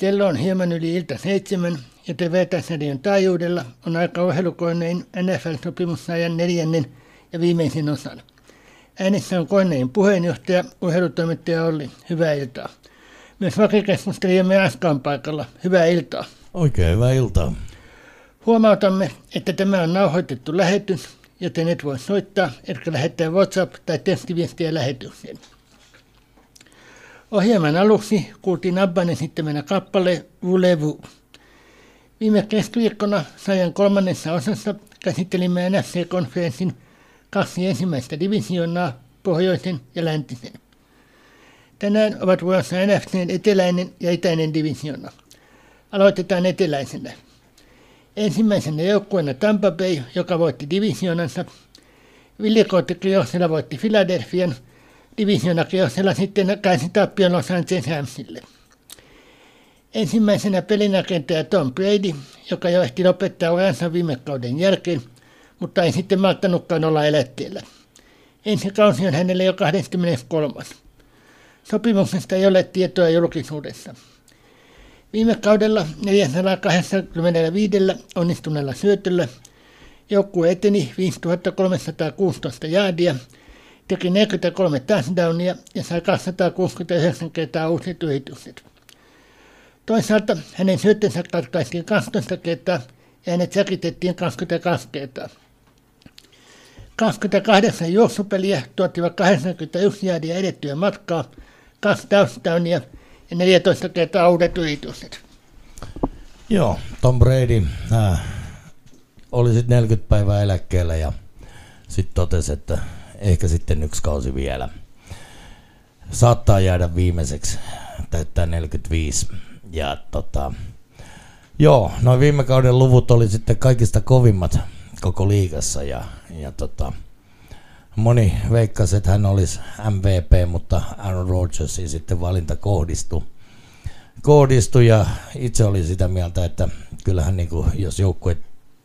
Kello on hieman yli ilta seitsemän ja TV-tasarien taajuudella on aika ohjelukoneen NFL-sopimusajan neljännen ja viimeisen osan. Äänessä on koneen puheenjohtaja, urheilutoimittaja Olli. Hyvää iltaa. Myös vakikeskustelijamme Aska on paikalla. Hyvää iltaa. Oikein hyvää iltaa. Huomautamme, että tämä on nauhoitettu lähetys, joten et voi soittaa, etkä lähettää WhatsApp- tai tekstiviestiä lähetykseen. Ohjelman aluksi kuultiin Abban esittämänä kappale Vulevu. Viime keskiviikkona sajan kolmannessa osassa käsittelimme NFC-konferenssin kaksi ensimmäistä divisioonaa, pohjoisen ja läntisen. Tänään ovat vuorossa NFCn eteläinen ja itäinen divisioona. Aloitetaan eteläisenä. Ensimmäisenä joukkueena Tampa Bay, joka voitti divisioonansa. Villikootikiossella voitti Philadelphian, divisioonakiosella sitten käänsi tappion Los Angeles Ramsille. Ensimmäisenä pelinäkentäjä Tom Brady, joka jo ehti lopettaa uransa viime kauden jälkeen, mutta ei sitten malttanutkaan olla elätteellä. Ensi kausi on hänelle jo 23. Sopimuksesta ei ole tietoa julkisuudessa. Viime kaudella 425 onnistuneella syötöllä joukkue eteni 5316 jaadia, teki 43 touchdownia ja sai 269 kertaa uusit yritykset. Toisaalta hänen syöttönsä katkaistiin 12 kertaa ja hänet säkitettiin 22 kertaa. 28 juoksupeliä tuottivat 81 jäädiä edettyä matkaa, kaksi touchdownia ja 14 kertaa uudet yritykset. Joo, Tom Brady äh, oli sitten 40 päivää eläkkeellä ja sitten totesi, että ehkä sitten yksi kausi vielä. Saattaa jäädä viimeiseksi, täyttää 45. Ja tota, joo, noin viime kauden luvut oli sitten kaikista kovimmat koko liigassa ja, ja tota, moni veikkasi, että hän olisi MVP, mutta Aaron Rodgersin sitten valinta kohdistui. kohdistui ja itse oli sitä mieltä, että kyllähän niin kuin, jos joukkue,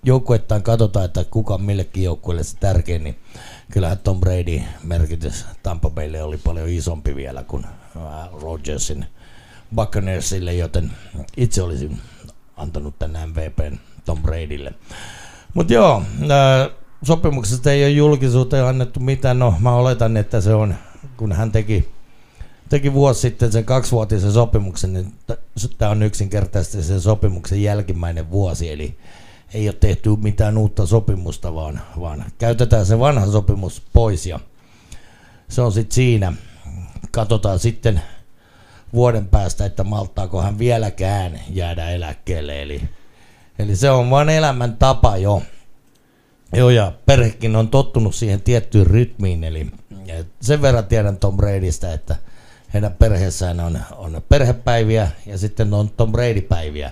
joukkuettaan katsotaan, että kuka millekin joukkueelle se tärkein, niin kyllähän Tom Brady merkitys Tampa Baylle oli paljon isompi vielä kuin Rodgersin Buccaneersille, joten itse olisin antanut tämän MVPn Tom Bradylle. Mutta joo, sopimuksesta ei ole julkisuuteen annettu mitään. No mä oletan, että se on, kun hän teki, teki vuosi sitten sen kaksivuotisen sopimuksen, niin tämä on yksinkertaisesti sen sopimuksen jälkimmäinen vuosi, eli ei ole tehty mitään uutta sopimusta, vaan, vaan käytetään se vanha sopimus pois ja se on sitten siinä. Katsotaan sitten vuoden päästä, että malttaako hän vieläkään jäädä eläkkeelle. Eli, eli se on vain elämän tapa jo. Joo, ja perhekin on tottunut siihen tiettyyn rytmiin, eli sen verran tiedän Tom Bradystä, että heidän perheessään on, on perhepäiviä ja sitten on Tom Brady-päiviä.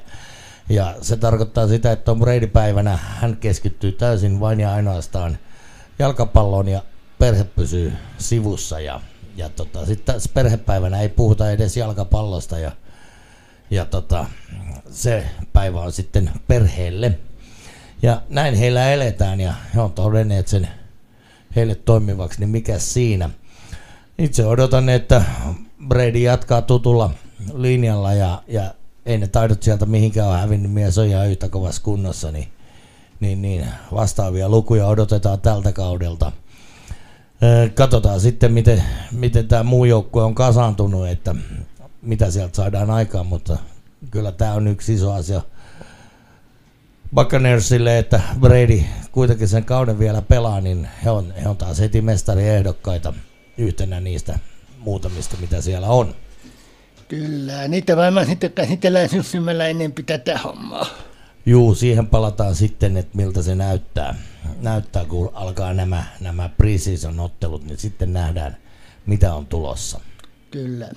Ja se tarkoittaa sitä, että Tom Brady-päivänä hän keskittyy täysin vain ja ainoastaan jalkapalloon ja perhe pysyy sivussa. Ja, ja tota, sitten perhepäivänä ei puhuta edes jalkapallosta ja, ja tota, se päivä on sitten perheelle. Ja näin heillä eletään ja he on todenneet sen heille toimivaksi, niin mikä siinä. Itse odotan, että Brady jatkaa tutulla linjalla ja, ja ei ne taidot sieltä mihinkään ole hävinnyt, mies on ihan yhtä kovassa kunnossa, niin, niin, niin vastaavia lukuja odotetaan tältä kaudelta. Katsotaan sitten, miten, miten tämä muu joukkue on kasaantunut, että mitä sieltä saadaan aikaan, mutta kyllä tämä on yksi iso asia Buccaneersille, että Brady kuitenkin sen kauden vielä pelaa, niin he on, he on taas heti mestariehdokkaita yhtenä niistä muutamista, mitä siellä on. Kyllä, niitä varmaan sitten käsitellään syssymällä ennen tätä hommaa. Juu, siihen palataan sitten, että miltä se näyttää. Näyttää, kun alkaa nämä, nämä preseason ottelut, niin sitten nähdään, mitä on tulossa. Kyllä.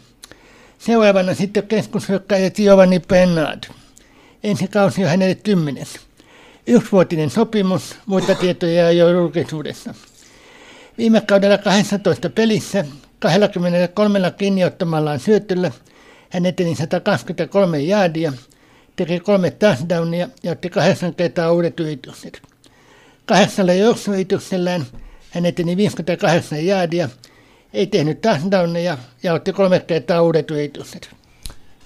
Seuraavana sitten keskushyökkäjä Giovanni Bernard. Ensi kausi on hänelle kymmenes. Yksivuotinen sopimus, muita tietoja ei ole julkisuudessa. Viime kaudella 18 pelissä 23 kiinniottomallaan syötöllä hän eteni 123 jaadia, teki kolme touchdownia ja otti kahdeksan kertaa uudet yritykset. Kahdeksalla juoksuyrityksellään hän eteni 58 jaadia, ei tehnyt touchdowneja ja otti kolme kertaa uudet yritykset.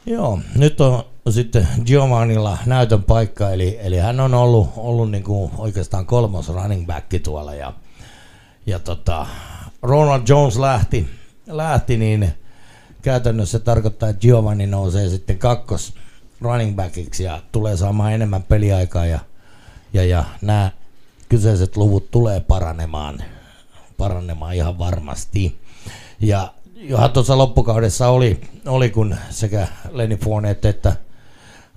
Joo, nyt on sitten Giovannilla näytön paikka, eli, eli hän on ollut, ollut niin kuin oikeastaan kolmas running back tuolla ja, ja tota, Ronald Jones lähti, lähti, niin käytännössä tarkoittaa, että Giovanni nousee sitten kakkos running backiksi ja tulee saamaan enemmän peliaikaa ja, ja, ja nämä kyseiset luvut tulee paranemaan, paranemaan ihan varmasti. Ja johan tuossa loppukaudessa oli, oli, kun sekä Lenny Fournette että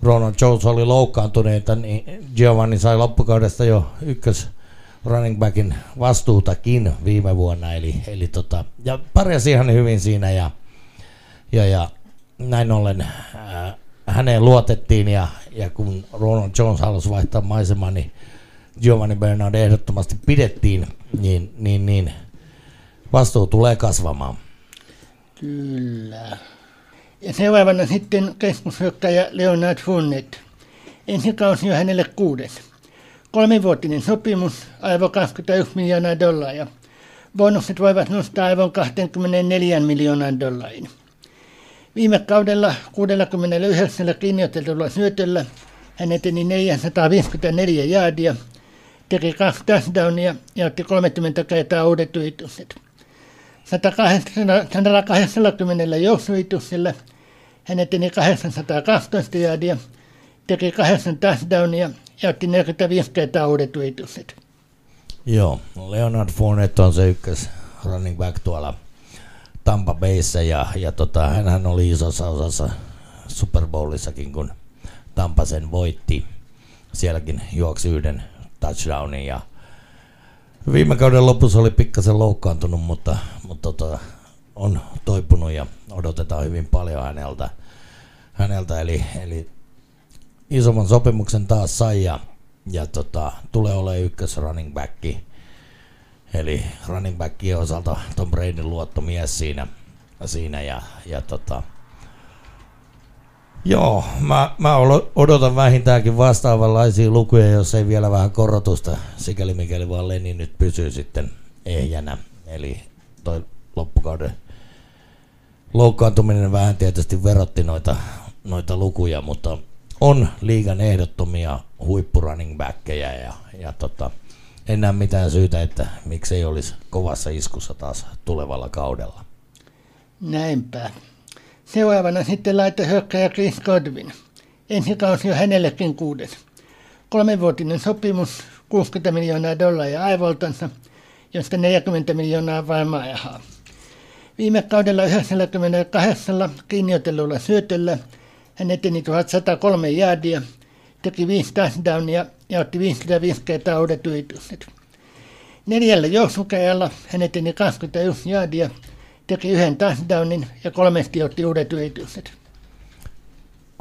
Ronald Jones oli loukkaantuneita, niin Giovanni sai loppukaudesta jo ykkös running backin vastuutakin viime vuonna, eli, eli tota, ja pärjäsi ihan hyvin siinä ja, ja, ja näin ollen äh, häneen luotettiin ja, ja kun Ronald Jones halusi vaihtaa maisemaa, niin Giovanni Bernard ehdottomasti pidettiin, niin, niin, niin vastuu tulee kasvamaan. Kyllä. Ja seuraavana sitten keskushyökkäjä Leonard Fournette. Ensi kausi on hänelle kuudes. Kolmivuotinen sopimus, aivan 21 miljoonaa dollaria. Bonukset voivat nostaa aivan 24 miljoonaa dollaria. Viime kaudella 69 kiinniotetulla syötöllä hän eteni 454 jaadia, teki kaksi touchdownia ja otti 30 kertaa uudet yritykset. 180 juoksuituksella hän eteni 812 jaadia, teki 8 touchdownia ja otti 45 kertaa uudet yritykset. Joo, Leonard Fournette on se ykkös running back tuolla Tampa Bayssä ja, ja tota, hän oli isossa osassa Super Bowlissakin, kun Tampa sen voitti. Sielläkin juoksi yhden touchdownin ja viime kauden lopussa oli pikkasen loukkaantunut, mutta, mutta tota, on toipunut ja odotetaan hyvin paljon häneltä. häneltä eli, eli isomman sopimuksen taas sai ja, ja tota, tulee olemaan ykkös running backi Eli running backien osalta Tom Bradyn luottomies siinä, siinä ja, ja tota, Joo, mä, mä odotan vähintäänkin vastaavanlaisia lukuja, jos ei vielä vähän korotusta, sikäli mikäli vaan Lenni nyt pysyy sitten ehjänä. Eli toi loppukauden loukkaantuminen vähän tietysti verotti noita, noita lukuja, mutta on liigan ehdottomia huippurunning backkejä ja, ja tota, en näe mitään syytä, että miksei olisi kovassa iskussa taas tulevalla kaudella. Näinpä. Seuraavana sitten hyökkäjä Chris Godwin. Ensi kausi on hänellekin kuudes. Kolmenvuotinen sopimus, 60 miljoonaa dollaria aivoltansa, josta 40 miljoonaa vain maajahaa. Viime kaudella 98 kiinniotellulla syötöllä hän eteni 1103 jaadia, teki 5 touchdownia ja otti 55 kertaa uudet yritykset. Neljällä juoksukeajalla hän eteni 21 jaadia, teki yhden touchdownin ja kolmesti otti uudet yritykset.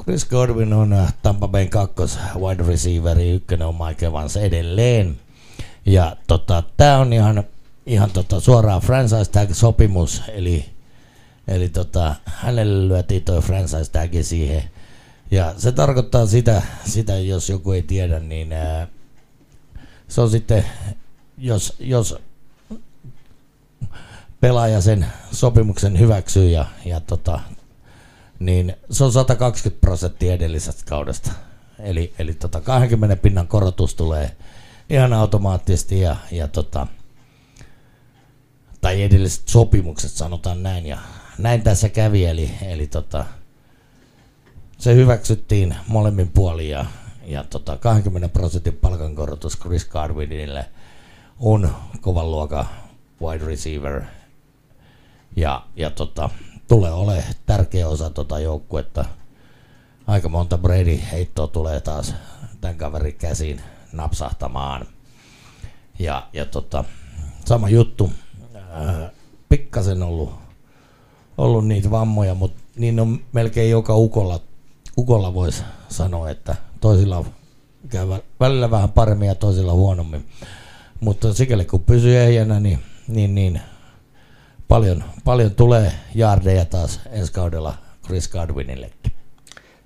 Chris Godwin on äh, Tampa Bay kakkos wide receiveri, ykkönen on Mike Evans edelleen. Ja tota, tämä on ihan, ihan tota, suoraan franchise tag sopimus, eli, eli tota, hänelle lyötiin toi franchise tag siihen ja se tarkoittaa sitä, sitä jos joku ei tiedä, niin ää, se on sitten, jos, jos pelaaja sen sopimuksen hyväksyy ja, ja tota, niin se on 120 prosenttia edellisestä kaudesta. Eli, eli tota 20 pinnan korotus tulee ihan automaattisesti ja, ja tota, tai edelliset sopimukset sanotaan näin ja näin tässä kävi, eli, eli tota, se hyväksyttiin molemmin puolin ja, ja tota 20 prosentin palkankorotus Chris Godwinille on kovan luokan wide receiver ja, ja tota, tulee olemaan tärkeä osa tota joukkuetta. Aika monta Brady heittoa tulee taas tämän kaverin käsiin napsahtamaan. Ja, ja tota, sama juttu, äh, pikkasen ollut, ollut niitä vammoja, mutta niin on melkein joka ukolla ukolla voisi sanoa, että toisilla käy välillä vähän paremmin ja toisilla huonommin. Mutta sikäli kun pysyy ehjänä, niin, niin, niin paljon, paljon tulee jaardeja taas ensi kaudella Chris Godwinillekin.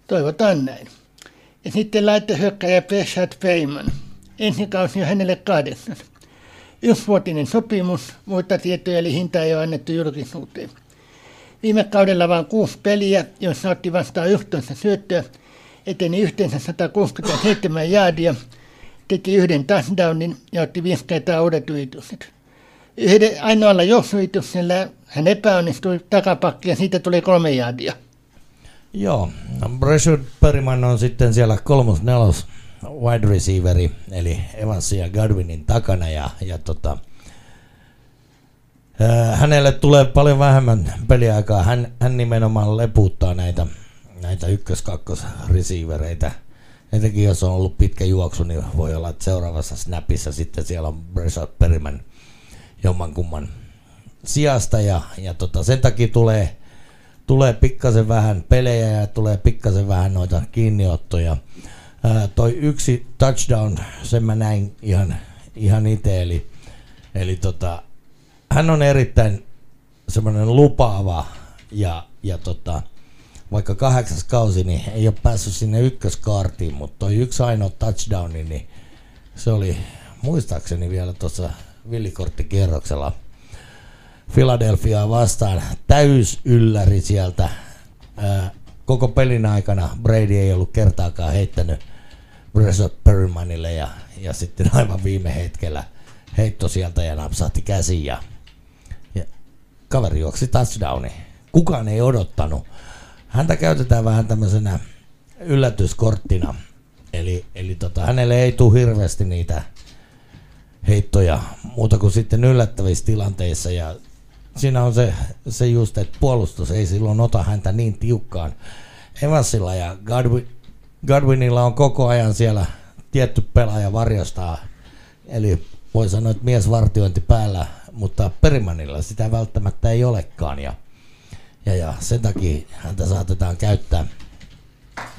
Toivotaan näin. Ja sitten hyökkäjä Prashad Feyman. Ensi kausi on hänelle kahdeksan. Yksivuotinen sopimus, muita tietoja eli hinta ei ole annettu julkisuuteen. Viime kaudella vain kuusi peliä, joissa otti vastaan 11 syöttöä eteni yhteensä 167 jaadia, teki yhden touchdownin ja otti viisi kertaa uudet yritykset. Yhden ainoalla juoksuyrityksellä hän epäonnistui takapakki ja siitä tuli kolme jaadia. Joo, Breshard Perryman on sitten siellä kolmos nelos wide receiveri, eli Evans ja Godwinin takana ja, ja tota, hänelle tulee paljon vähemmän peliaikaa. Hän, hän nimenomaan leputtaa näitä, näitä ykkös-kakkos receivereitä. Etenkin jos on ollut pitkä juoksu, niin voi olla, että seuraavassa snapissa sitten siellä on Breshard Perryman jommankumman sijasta ja, ja tota, sen takia tulee, tulee pikkasen vähän pelejä ja tulee pikkasen vähän noita kiinniottoja. Ää, toi yksi touchdown, sen mä näin ihan, ihan itse, eli, eli tota, hän on erittäin semmoinen lupaava ja, ja tota, vaikka kahdeksas kausi, niin ei ole päässyt sinne ykköskaartiin, mutta toi yksi ainoa touchdowni, niin se oli muistaakseni vielä tuossa villikorttikierroksella Philadelphiaa vastaan täys ylläri sieltä. Koko pelin aikana Brady ei ollut kertaakaan heittänyt Bressot Perrymanille ja, ja sitten aivan viime hetkellä heitto sieltä ja napsahti käsiin ja kaveri juoksi touchdowni. Kukaan ei odottanut. Häntä käytetään vähän tämmöisenä yllätyskorttina. Eli, eli tota, hänelle ei tule hirveästi niitä heittoja muuta kuin sitten yllättävissä tilanteissa ja siinä on se, se just, että puolustus ei silloin ota häntä niin tiukkaan. Evansilla ja Godwin, Godwinilla on koko ajan siellä tietty pelaaja varjostaa, eli voi sanoa, että miesvartiointi päällä, mutta Perimanilla sitä välttämättä ei olekaan ja, ja, ja sen takia häntä saatetaan käyttää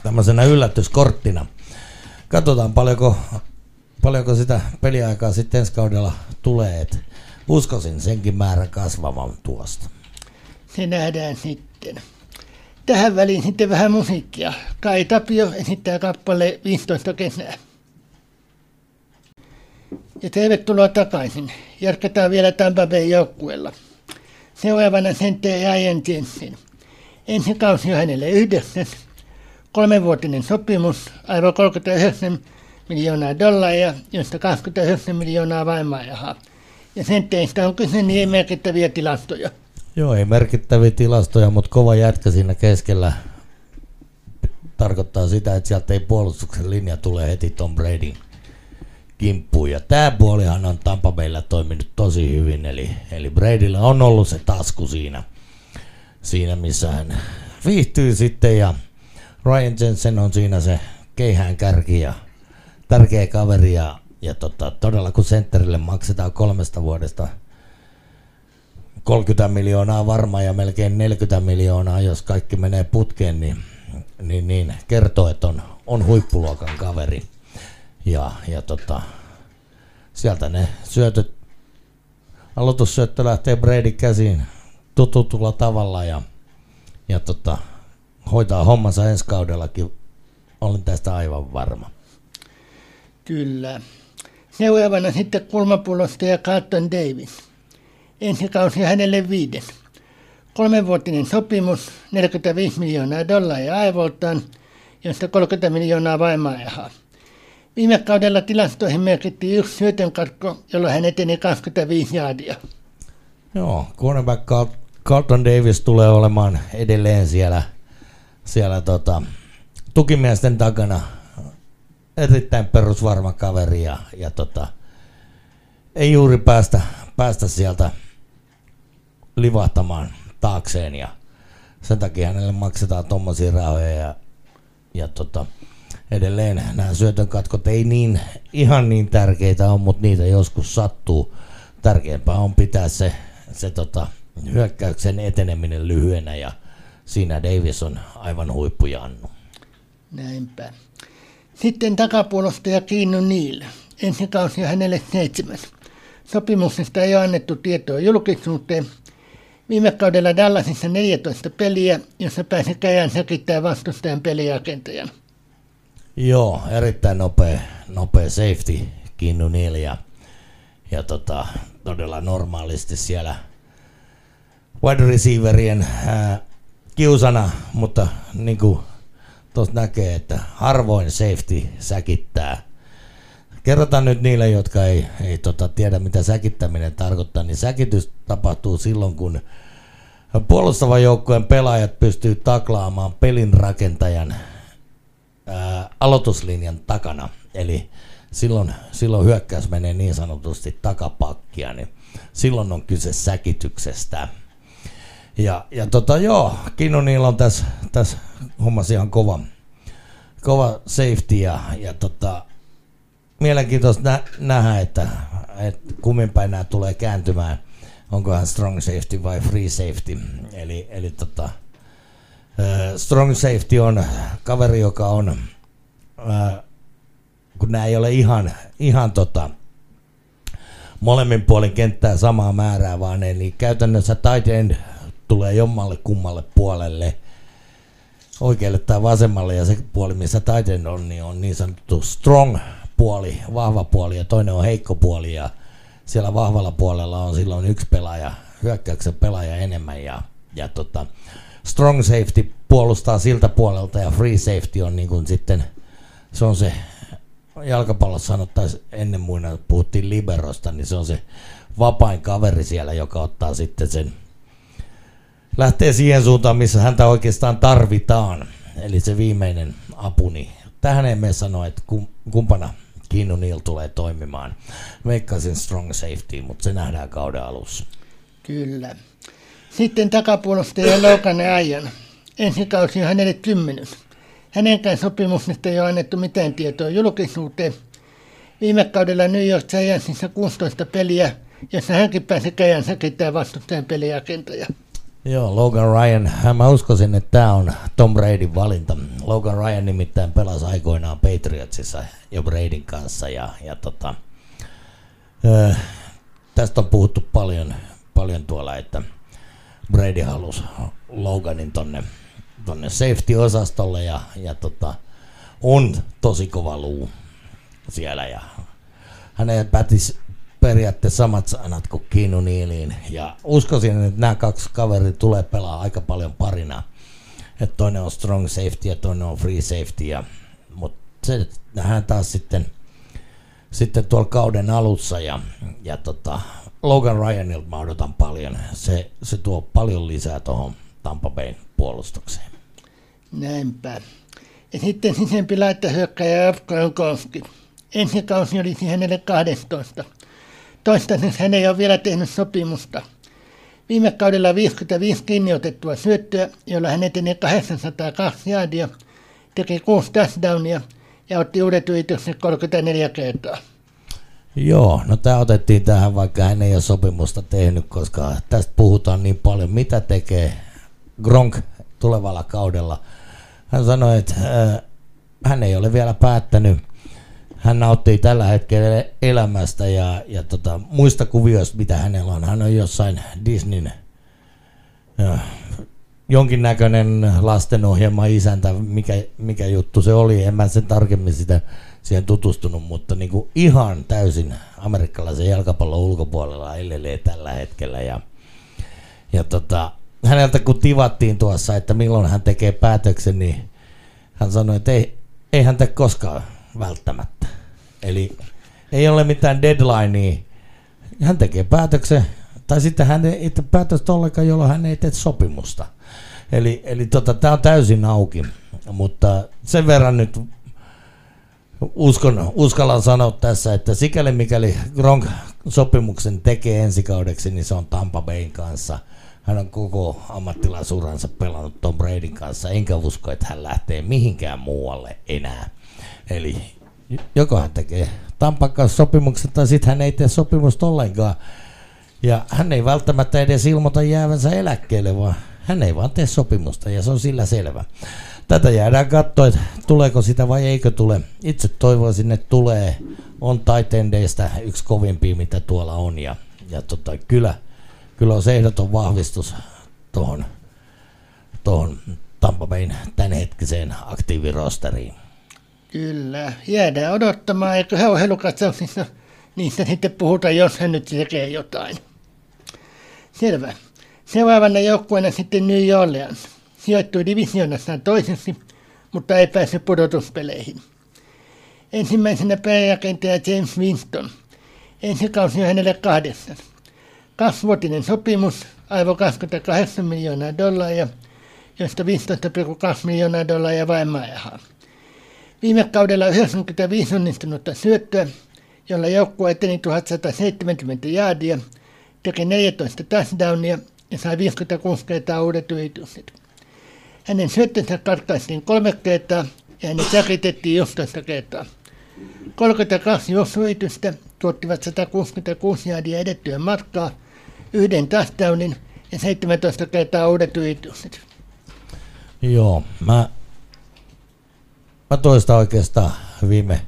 tämmöisenä yllätyskorttina. Katsotaan paljonko paljonko sitä peliaikaa sitten ensi kaudella tulee, että uskoisin senkin määrän kasvavan tuosta. Se nähdään sitten. Tähän väliin sitten vähän musiikkia. Kai Tapio esittää kappale 15 kesää. Ja tervetuloa takaisin. Jatketaan vielä Tampa Bay joukkueella. Seuraavana sentteri Ryan Jensen. Ensi kausi on hänelle yhdessä. Kolmenvuotinen sopimus, aivan 39 miljoonaa dollaria, josta 29 miljoonaa vaimaajahaa. Ja sentteistä on kyse niin merkittäviä tilastoja. Joo, ei merkittäviä tilastoja, mutta kova jätkä siinä keskellä tarkoittaa sitä, että sieltä ei puolustuksen linja tule heti Tom Brady kimppuun. Ja tämä puolihan on Tampa Baylla toiminut tosi hyvin, eli, eli Bradylla on ollut se tasku siinä, siinä missä hän viihtyy sitten ja Ryan Jensen on siinä se keihään kärki ja tärkeä kaveri ja, ja tota, todella kun sentterille maksetaan kolmesta vuodesta 30 miljoonaa varmaan ja melkein 40 miljoonaa, jos kaikki menee putkeen, niin, niin, niin kertoo, että on, on huippuluokan kaveri. Ja, ja tota, sieltä ne syötöt, aloitussyöttö lähtee Brady käsiin tututulla tavalla ja, ja tota, hoitaa hommansa ensi kaudellakin. Olen tästä aivan varma. Kyllä. Seuraavana sitten kulmapullosta ja Carlton Davis. Ensi kausi hänelle viiden. Kolmenvuotinen sopimus, 45 miljoonaa dollaria aivoltaan, josta 30 miljoonaa vaimaajahaa. Viime kaudella tilastoihin merkittiin yksi syötön katko, jolloin hän eteni 25 jaadia. Joo, cornerback Carlton Davis tulee olemaan edelleen siellä, siellä tota, tukimiesten takana erittäin perusvarma kaveri ja, ja tota, ei juuri päästä, päästä sieltä livahtamaan taakseen ja sen takia hänelle maksetaan tommosia rahoja ja, ja tota, edelleen nämä syötön katkot ei niin, ihan niin tärkeitä ole, mutta niitä joskus sattuu. Tärkeämpää on pitää se, se tota, hyökkäyksen eteneminen lyhyenä ja siinä Davis on aivan huippujannu. Näinpä. Sitten takapuolustaja Kiinnu Niil. Ensi kausi hänelle seitsemän. Sopimuksesta ei ole annettu tietoa julkisuuteen. Viime kaudella Dallasissa 14 peliä, jossa pääsi käjään säkittää vastustajan peliakentajana. Joo, erittäin nopea, nopea safety Kinnu Neal ja, ja tota, todella normaalisti siellä wide receiverien ää, kiusana, mutta niin kuin tuossa näkee, että harvoin safety säkittää. Kerrotaan nyt niille, jotka ei, ei tota, tiedä, mitä säkittäminen tarkoittaa, niin säkitys tapahtuu silloin, kun puolustavan joukkueen pelaajat pystyy taklaamaan pelin rakentajan ää, aloituslinjan takana. Eli silloin, silloin hyökkäys menee niin sanotusti takapakkia, niin silloin on kyse säkityksestä. Ja, ja tota joo, Kinunilla on tässä, tässä hommassa ihan kova, kova safety ja, ja tota, mielenkiintoista nä, nähdä, että, että kummin päin nämä tulee kääntymään. Onkohan strong safety vai free safety. Eli, eli tota, strong safety on kaveri, joka on, uh, kun nämä ei ole ihan, ihan tota, molemmin puolin kenttää samaa määrää, vaan eli käytännössä tight end tulee jommalle kummalle puolelle, oikealle tai vasemmalle, ja se puoli, missä tight end on, niin on niin sanottu strong puoli, vahva puoli, ja toinen on heikko puoli, ja siellä vahvalla puolella on silloin yksi pelaaja, hyökkäyksen pelaaja enemmän, ja, ja tota, strong safety puolustaa siltä puolelta, ja free safety on niin kuin sitten, se on se jalkapallossa sanottaisiin ennen muina, puhuttiin liberosta, niin se on se vapain kaveri siellä, joka ottaa sitten sen, lähtee siihen suuntaan, missä häntä oikeastaan tarvitaan. Eli se viimeinen apu, niin tähän emme sano, että kumpana Keanu Neal tulee toimimaan. Veikkasin strong safety, mutta se nähdään kauden alussa. Kyllä. Sitten takapuolustaja Logan Ajan. Ensi kausi on hänelle kymmenys. Hänenkään sopimuksesta ei ole annettu mitään tietoa julkisuuteen. Viime kaudella New York Giantsissa 16 peliä, jossa hänkin pääsi käjän säkittää vastustajan peliagentoja. Joo, Logan Ryan. Mä uskoisin, että tämä on Tom Bradyn valinta. Logan Ryan nimittäin pelasi aikoinaan Patriotsissa jo Bradyn kanssa ja, ja tota, ö, tästä on puhuttu paljon, paljon tuolla, että Brady halusi Loganin tonne tonne safety-osastolle ja, ja tota, on tosi kova luu siellä ja hänen pätisi periaatteessa samat sanat kuin Kiinu Niiliin ja uskoisin, että nämä kaksi kaveria tulee pelaa aika paljon parina. Että toinen on strong safety ja toinen on free safety ja, mutta se nähdään taas sitten sitten tuolla kauden alussa ja, ja tota, Logan Ryanilta mä odotan paljon. Se, se tuo paljon lisää tuohon Tampa Bayn puolustukseen. Näinpä. Ja sitten sisempi hyökkäjä Jafka Jonkowski. Ensi kausi olisi hänelle 12. Toistaiseksi hän ei ole vielä tehnyt sopimusta. Viime kaudella 55 kiinniotettua syöttöä, jolla hän eteni 802 jaadia, teki 6 touchdownia ja otti uudet yritykset 34 kertaa. Joo, no tämä otettiin tähän, vaikka hän ei ole sopimusta tehnyt, koska tästä puhutaan niin paljon, mitä tekee Gronk tulevalla kaudella – hän sanoi, että äh, hän ei ole vielä päättänyt. Hän nauttii tällä hetkellä elämästä ja, ja tota, muista kuvioista, mitä hänellä on. Hän on jossain Disneyn äh, jonkinnäköinen lastenohjelma isäntä, mikä, mikä juttu se oli. En mä sen tarkemmin sitä siihen tutustunut, mutta niin kuin ihan täysin amerikkalaisen jalkapallon ulkopuolella elelee tällä hetkellä. Ja, ja tota, häneltä kun tivattiin tuossa, että milloin hän tekee päätöksen, niin hän sanoi, että ei, ei hän tee koskaan välttämättä. Eli ei ole mitään deadlinea. Hän tekee päätöksen, tai sitten hän ei tee päätöstä ollenkaan, jolloin hän ei tee sopimusta. Eli, eli tota, tämä on täysin auki, mutta sen verran nyt uskon, uskallan sanoa tässä, että sikäli mikäli Gronk sopimuksen tekee ensi kaudeksi, niin se on Tampa Bayn kanssa – hän on koko ammattilaisuransa pelannut Tom Bradyn kanssa, enkä usko, että hän lähtee mihinkään muualle enää. Eli joko hän tekee Tampan kanssa sopimuksen, tai sitten hän ei tee sopimusta ollenkaan. Ja hän ei välttämättä edes ilmoita jäävänsä eläkkeelle, vaan hän ei vaan tee sopimusta, ja se on sillä selvä. Tätä jäädään katsoa, että tuleeko sitä vai eikö tule. Itse toivoisin, että tulee. On taitendeista yksi kovimpia, mitä tuolla on, ja, ja tota, kyllä – kyllä on se ehdoton vahvistus tuohon tohon Tampa Bayn tämänhetkiseen aktiivirosteriin. Kyllä, jäädään odottamaan, eikö he ole helukatsauksissa, niistä sitten puhutaan, jos hän nyt tekee jotain. Selvä. Seuraavana joukkueena sitten New Orleans. Sijoittui divisionassaan toiseksi, mutta ei päässyt pudotuspeleihin. Ensimmäisenä pääjakentaja James Winston. Ensi kausi on hänelle kahdessa. Kaksivuotinen sopimus, aivo 28 miljoonaa dollaria, josta 15,2 miljoonaa dollaria vain. Viime kaudella 95 onnistunutta syöttöä, jolla joukkue eteni 1170 jaadia, teki 14 touchdownia ja sai 56 kertaa uudet yritykset. Hänen syöttönsä katkaistiin kolme kertaa ja hänet säkitettiin 11 kertaa. 32 juoksuyritystä tuottivat 166 jaadia edettyä matkaa, yhden touchdownin ja 17 kertaa uudet yritykset. Joo, mä, mä toistan oikeastaan viime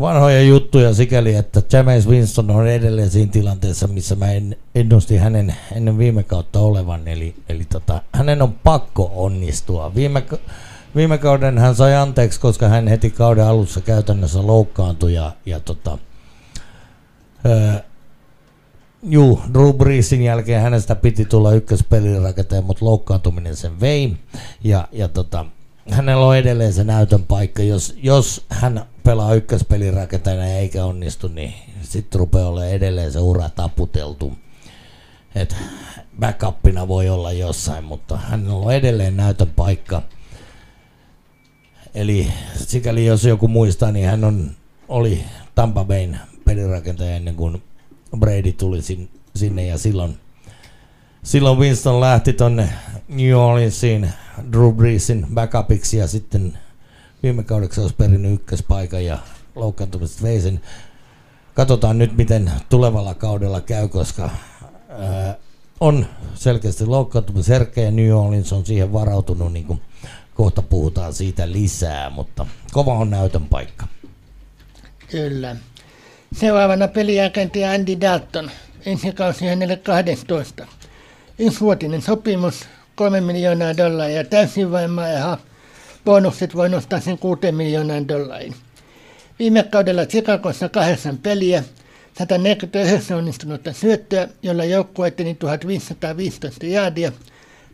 vanhoja juttuja sikäli, että James Winston on edelleen siinä tilanteessa, missä mä en, ennustin hänen ennen viime kautta olevan. Eli, eli tota, hänen on pakko onnistua. Viime, viime kauden hän sai anteeksi, koska hän heti kauden alussa käytännössä loukkaantui ja, ja tota, öö, juu, Drew Breesin jälkeen hänestä piti tulla ykköspelirakentaja, mutta loukkaantuminen sen vei. Ja, ja tota, hänellä on edelleen se näytön paikka. Jos, jos hän pelaa ykköspelirakentajana eikä onnistu, niin sitten rupeaa olemaan edelleen se ura taputeltu. Et backupina voi olla jossain, mutta hänellä on edelleen näytön paikka. Eli sikäli jos joku muistaa, niin hän on, oli Tampa Bayn pelirakentaja ennen kuin Brady tuli sinne ja silloin, silloin Winston lähti tonne New Orleansiin Drew Breesin backupiksi ja sitten viime kaudeksi olisi perinnyt ykköspaikan ja loukkaantumiset vei sen. Katsotaan nyt, miten tulevalla kaudella käy, koska ää, on selkeästi loukkaantumisherkkä ja New Orleans on siihen varautunut, niin kuin kohta puhutaan siitä lisää, mutta kova on näytön paikka. Kyllä. Seuraavana peliagenti Andy Dalton. Ensi kausi hänelle 12. Yksivuotinen sopimus, 3 miljoonaa dollaria täysin vain ja bonukset voi nostaa sen 6 miljoonaan dollariin. Viime kaudella Chicagossa kahdeksan peliä, 149 onnistunutta syöttöä, jolla joukkue eteni 1515 jaadia,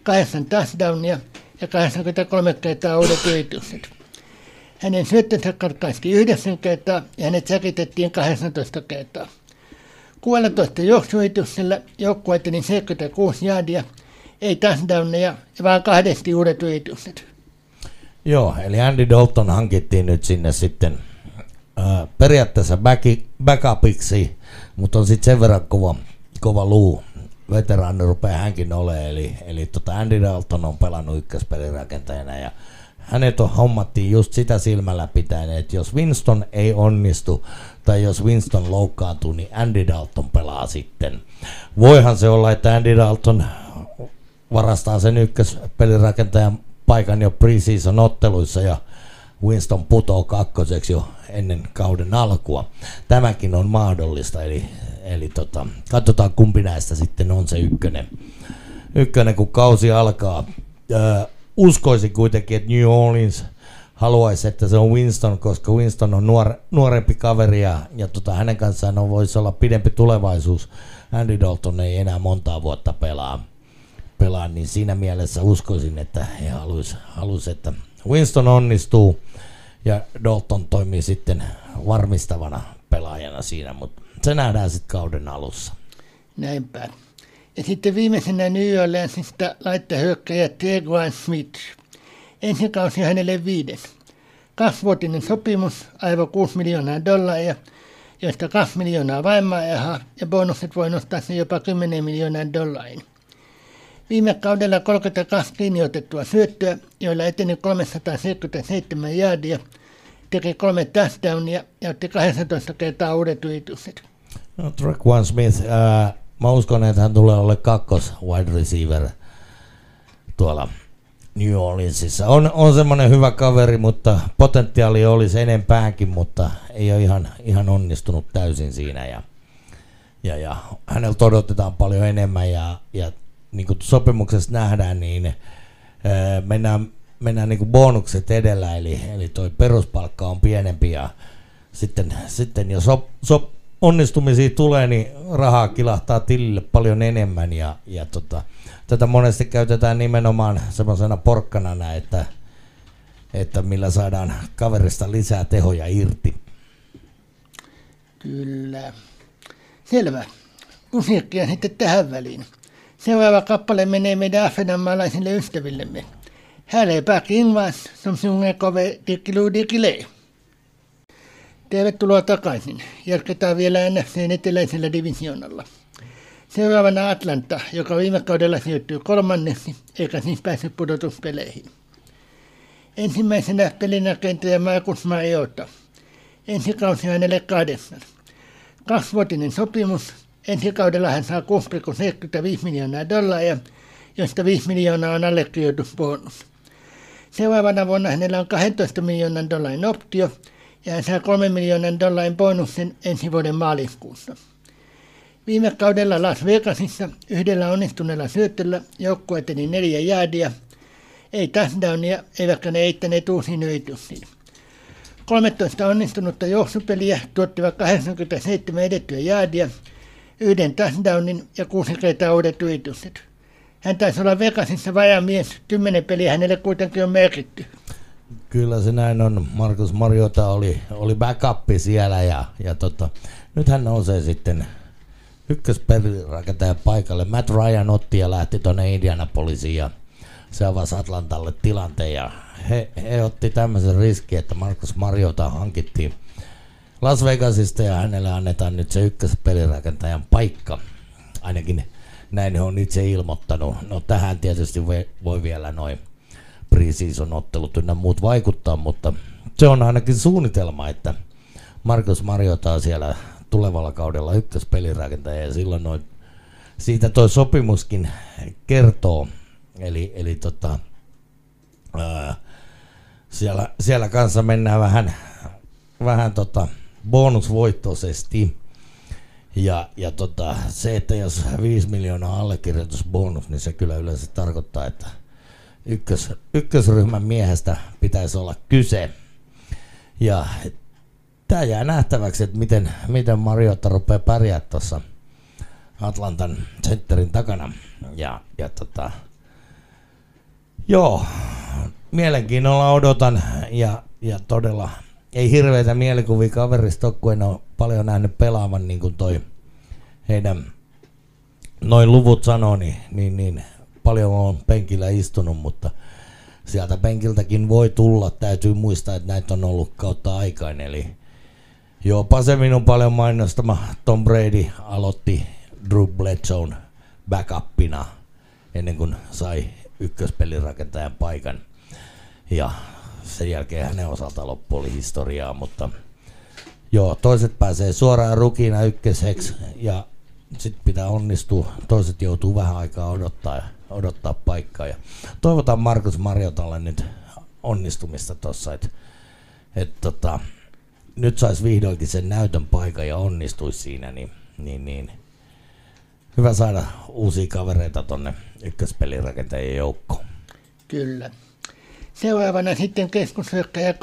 kahdeksan touchdownia ja 83 kertaa uudet yritykset. Hänen syöttönsä katkaistiin yhdeksän kertaa ja hänet säkitettiin 18 kertaa. 16 juoksuyrityksellä joukkue eteni 76 jaadia, ei touchdowneja, vaan kahdesti uudet yritykset. Joo, eli Andy Dalton hankittiin nyt sinne sitten äh, periaatteessa back, backupiksi, mutta on sitten sen verran kova, kova luu. Veteraani rupeaa hänkin olemaan, eli, eli tota Andy Dalton on pelannut ykköspelirakentajana ja hänet on hommattiin just sitä silmällä pitäen, että jos Winston ei onnistu tai jos Winston loukkaantuu, niin Andy Dalton pelaa sitten. Voihan se olla, että Andy Dalton varastaa sen ykköspelirakentajan paikan jo preseason otteluissa ja Winston putoo kakkoseksi jo ennen kauden alkua. Tämäkin on mahdollista, eli, eli tota, katsotaan kumpi näistä sitten on se ykkönen, ykkönen kun kausi alkaa. Öö, uskoisin kuitenkin, että New Orleans haluaisi, että se on Winston, koska Winston on nuor, nuorempi kaveri ja, ja tota, hänen kanssaan on, voisi olla pidempi tulevaisuus. Andy Dalton ei enää montaa vuotta pelaa pelaa, niin siinä mielessä uskoisin, että he haluaisi, haluais, että Winston onnistuu ja Dalton toimii sitten varmistavana pelaajana siinä, mutta se nähdään sitten kauden alussa. Näinpä. Ja sitten viimeisenä New Orleansista hyökkäjä Teguan Smith. Ensi kausi hänelle viides. Kaksivuotinen sopimus, aivan 6 miljoonaa dollaria, joista 2 miljoonaa vaimaa ja bonukset voi nostaa sen jopa 10 miljoonaa dollaria. Viime kaudella 32 kiinni otettua syöttöä, joilla eteni 377 jäädiä, teki kolme touchdownia ja otti 18 kertaa uudet yritykset. No, One Smith, äh, mä uskon, että hän tulee olla kakkos wide receiver tuolla New Orleansissa. On, on semmoinen hyvä kaveri, mutta potentiaali olisi enempäänkin, mutta ei ole ihan, ihan onnistunut täysin siinä. Ja, ja, ja häneltä odotetaan paljon enemmän ja, ja niin kuin sopimuksessa nähdään, niin mennään, mennään niin kuin bonukset edellä, eli, eli toi peruspalkka on pienempi ja sitten, sitten jos sop, sop, onnistumisia tulee, niin rahaa kilahtaa tilille paljon enemmän ja, ja tota, tätä monesti käytetään nimenomaan semmoisena porkkanana, että että millä saadaan kaverista lisää tehoja irti. Kyllä. Selvä. Musiikkia sitten tähän väliin. Seuraava kappale menee meidän ahvenanmaalaisille ystävillemme. Häle bakin vas, som sjunger kove dikilu dikile. Tervetuloa takaisin. Jatketaan vielä NFCn eteläisellä divisionalla. Seuraavana Atlanta, joka viime kaudella sijoittui kolmanneksi, eikä siis päässyt pudotuspeleihin. Ensimmäisenä pelinäkentäjä Markus Mariota. Ensi kausi hänelle kahdeksan. Kaksivuotinen sopimus. Ensi kaudella hän saa 6,75 miljoonaa dollaria, josta 5 miljoonaa on allekirjoitusbonus. Seuraavana vuonna hänellä on 12 miljoonan dollarin optio ja hän saa 3 miljoonan dollarin bonuksen ensi vuoden maaliskuussa. Viime kaudella Las Vegasissa yhdellä onnistuneella syöttöllä joukkue eteni neljä jäädiä, ei touchdownia, eivätkä ne eittäneet uusiin yrityksiin. 13 onnistunutta juoksupeliä tuottivat 87 edettyä jäädiä, yhden touchdownin ja kuusi kertaa uudet yritykset. Hän taisi olla Vegasissa vajaa mies, kymmenen peliä hänelle kuitenkin on merkitty. Kyllä se näin on. Markus Marjota oli, oli backup siellä ja, ja tota, nyt hän nousee sitten ykköspelirakentajan paikalle. Matt Ryan otti ja lähti tuonne Indianapolisiin ja se avasi Atlantalle tilanteen ja he, he otti tämmöisen riskin, että Markus Mariota hankittiin Las Vegasista ja hänelle annetaan nyt se ykköspelirakentajan paikka. Ainakin näin he on itse ilmoittanut. No tähän tietysti voi, voi vielä noin preseason ottelut ynnä muut vaikuttaa, mutta se on ainakin suunnitelma, että Markus Mariota on siellä tulevalla kaudella ykköspelirakentaja ja silloin noin, siitä toi sopimuskin kertoo. Eli, eli tota, ää, siellä, siellä kanssa mennään vähän, vähän tota bonusvoittoisesti. Ja, ja tota, se, että jos 5 miljoonaa allekirjoitusbonus, niin se kyllä yleensä tarkoittaa, että ykkös, ykkösryhmän miehestä pitäisi olla kyse. Ja tämä jää nähtäväksi, että miten, miten Mariotta rupeaa pärjää tuossa Atlantan centerin takana. Ja, ja tota, joo, mielenkiinnolla odotan ja, ja todella ei hirveitä mielikuvia kaverista kun en ole paljon nähnyt pelaavan niin kuin toi heidän noin luvut sanoo, niin, niin, niin paljon on penkillä istunut, mutta sieltä penkiltäkin voi tulla. Täytyy muistaa, että näitä on ollut kautta aikain. Eli jopa se minun paljon mainostama Tom Brady aloitti Drew Bledsoe backupina ennen kuin sai ykköspelirakentajan paikan. Ja sen jälkeen hänen osalta loppu oli historiaa, mutta joo, toiset pääsee suoraan rukina ykköseksi ja sitten pitää onnistua, toiset joutuu vähän aikaa odottaa, odottaa paikkaa. Ja toivotaan Markus Marjotalle nyt onnistumista tuossa, että et tota, nyt saisi vihdoinkin sen näytön paikan ja onnistuisi siinä, niin, niin, niin hyvä saada uusia kavereita tonne ykköspelirakentajien joukkoon. Kyllä. Seuraavana sitten keskushyökkäjä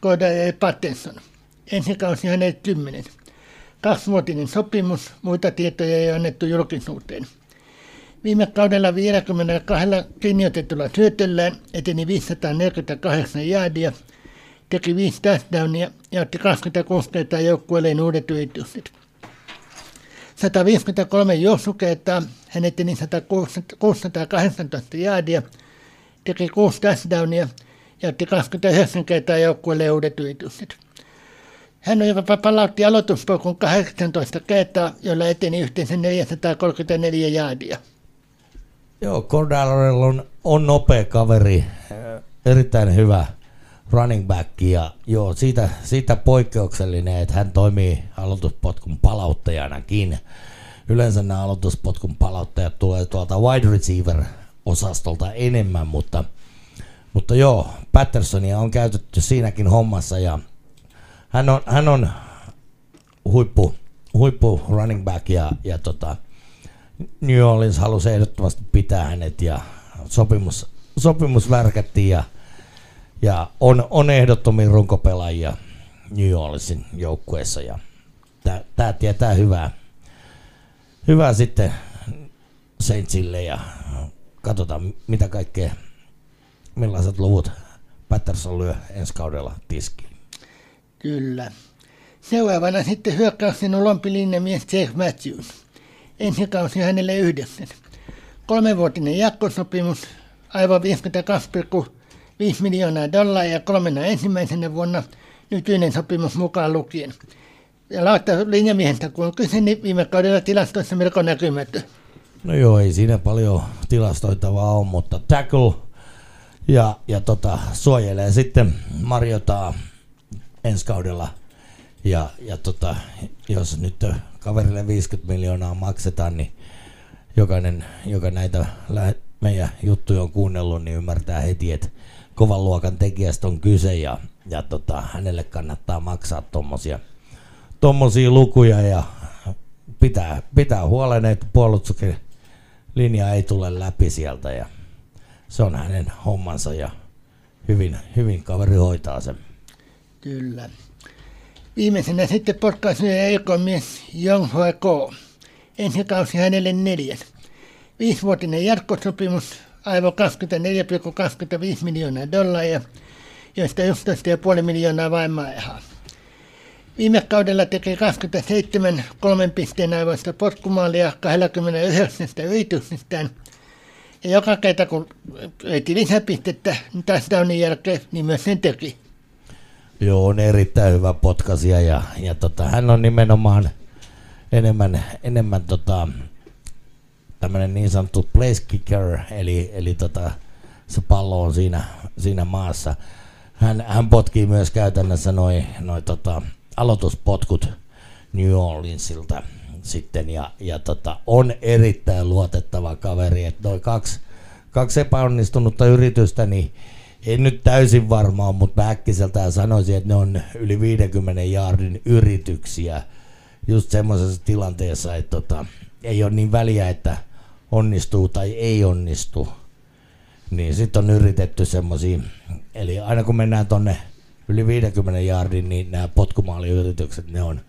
Kodaja Pattinson. Ensi kausi hänet 10. Kaksivuotinen sopimus, muita tietoja ei annettu julkisuuteen. Viime kaudella 52 linjoitetulla syötöllään eteni 548 jäädiä, teki 5 touchdownia ja otti 26 kertaa joukkueelleen uudet yritykset. 153 juoksukertaa, hän eteni 618 jäädiä, teki 6 touchdownia ja otti 29 kertaa joukkueelle uudet yritykset. Hän jopa palautti aloituspolkun 18 kertaa, jolla eteni yhteensä 434 jaadia. Joo, Cordallerella on, on nopea kaveri, erittäin hyvä running back ja joo, siitä, siitä poikkeuksellinen, että hän toimii aloituspotkun palauttajanakin. Yleensä nämä aloituspotkun palauttajat tulee tuolta wide receiver osastolta enemmän, mutta, mutta joo, Pattersonia on käytetty siinäkin hommassa ja hän on, hän on huippu, huippu running back ja, ja tota, New Orleans halusi ehdottomasti pitää hänet ja sopimus, sopimus värkättiin ja, ja on, on ehdottomia runkopelaajia New Orleansin joukkueessa ja tämä tietää hyvää, hyvää sitten Saintsille ja katsotaan mitä kaikkea, millaiset luvut Patterson lyö ensi kaudella tiskiin. Kyllä. Seuraavana sitten hyökkäyksen olompi linjamies Jeff Matthews. Ensi kausi hänelle yhdeksän. Kolmenvuotinen jakkosopimus, aivan 52,5 miljoonaa dollaria kolmena ensimmäisenä vuonna, nykyinen sopimus mukaan lukien. Ja lautta linjamiehestä kun on kyse, niin viime kaudella tilastoissa melko näkymätön. No joo, ei siinä paljon tilastoitavaa ole, mutta tackle ja, ja tota, suojelee sitten Marjotaa ensi kaudella. Ja, ja tota, jos nyt kaverille 50 miljoonaa maksetaan, niin jokainen, joka näitä meidän juttuja on kuunnellut, niin ymmärtää heti, että kovan luokan tekijästä on kyse ja, ja tota, hänelle kannattaa maksaa tommosia, tommosia lukuja ja pitää, pitää huolen, että puolustuksen linja ei tule läpi sieltä ja se on hänen hommansa ja hyvin, hyvin kaveri hoitaa sen. Kyllä. Viimeisenä sitten potkaisujen mies Jong Hoi Ko. Ensi kausi hänelle neljän. Viisivuotinen jatkosopimus, aivan 24,25 miljoonaa dollaria, joista 11,5 miljoonaa vain maailmaa. Viime kaudella teki 27 kolmen pisteen aivoista potkumaalia 29 yrityksestään. Ja joka kerta kun eti lisäpistettä niin touchdownin jälkeen, niin myös sen teki. Joo, on erittäin hyvä potkasia ja, ja tota, hän on nimenomaan enemmän, enemmän tota, tämmöinen niin sanottu place kicker, eli, eli tota, se pallo on siinä, siinä maassa. Hän, hän potkii myös käytännössä noin noi, tota, aloituspotkut New Orleansilta sitten ja, ja tota, on erittäin luotettava kaveri, että noin kaksi, kaksi epäonnistunutta yritystä, niin en nyt täysin varmaan, mutta äkkiseltään sanoisin, että ne on yli 50 jaardin yrityksiä just semmoisessa tilanteessa, että tota, ei ole niin väliä, että onnistuu tai ei onnistu. Niin sitten on yritetty semmoisia, eli aina kun mennään tonne yli 50 jaardin, niin nämä potkumaaliyritykset, ne on,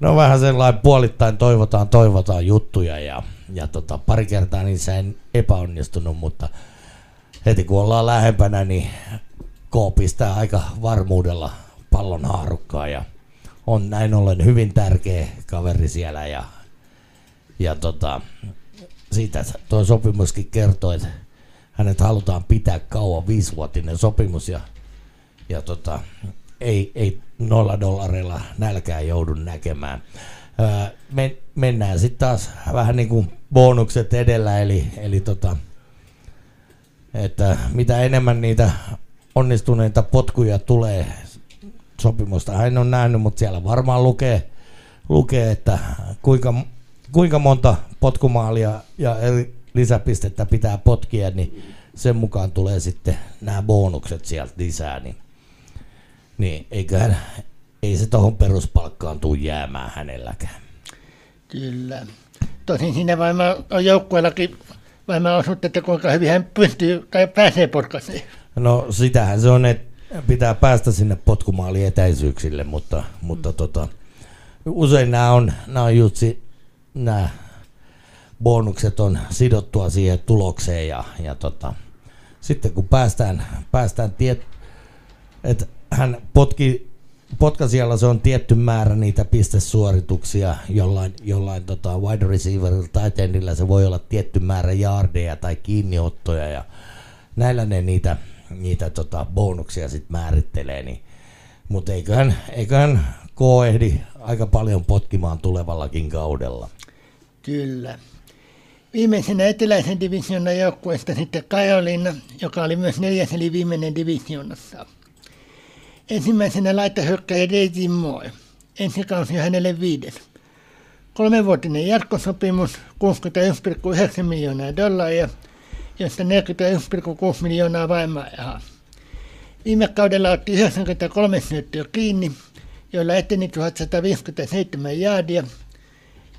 ne on vähän sellainen puolittain toivotaan, toivotaan juttuja ja, ja tota, pari kertaa niissä en epäonnistunut, mutta heti kun ollaan lähempänä, niin K pistää aika varmuudella pallon haarukkaa ja on näin ollen hyvin tärkeä kaveri siellä ja, ja tota, siitä tuo sopimuskin kertoo, että hänet halutaan pitää kauan viisivuotinen sopimus ja, ja tota, ei, ei nolla dollareilla nälkää joudu näkemään. Öö, men, mennään sitten taas vähän niin kuin bonukset edellä, eli, eli tota, että mitä enemmän niitä onnistuneita potkuja tulee sopimusta hän on nähnyt, mutta siellä varmaan lukee, lukee että kuinka, kuinka monta potkumaalia ja eri lisäpistettä pitää potkia, niin sen mukaan tulee sitten nämä bonukset sieltä lisää, niin, niin eiköhän, ei se tuohon peruspalkkaan tule jäämään hänelläkään. Kyllä. Tosin siinä varmaan on joukkueellakin varmaan osut, että kuinka hyvin hän pystyy tai pääsee potkaseen. No sitähän se on, että pitää päästä sinne potkumaali etäisyyksille, mutta, mutta tota, usein nämä on, nämä on just nämä bonukset on sidottua siihen tulokseen ja, ja tota, sitten kun päästään, päästään tiet, että hän potki, potkasijalla se on tietty määrä niitä pistesuorituksia, jollain, jollain tota wide receiverilla tai endillä se voi olla tietty määrä jaardeja tai kiinniottoja ja näillä ne niitä, niitä tota bonuksia sitten määrittelee, niin, mutta eiköhän, eiköhän K ehdi aika paljon potkimaan tulevallakin kaudella. Kyllä. Viimeisenä eteläisen divisioonan joukkueesta sitten Kajolina, joka oli myös neljäs eli viimeinen divisioonassa. Ensimmäisenä laitahyökkäjä Daisy Moore. Ensi kausi hänelle viides. Kolmenvuotinen jatkosopimus, 61,9 miljoonaa dollaria, josta 41,6 miljoonaa vaimaajahaa. Viime kaudella otti 93 syöttöä kiinni, joilla eteni 1157 jaadia,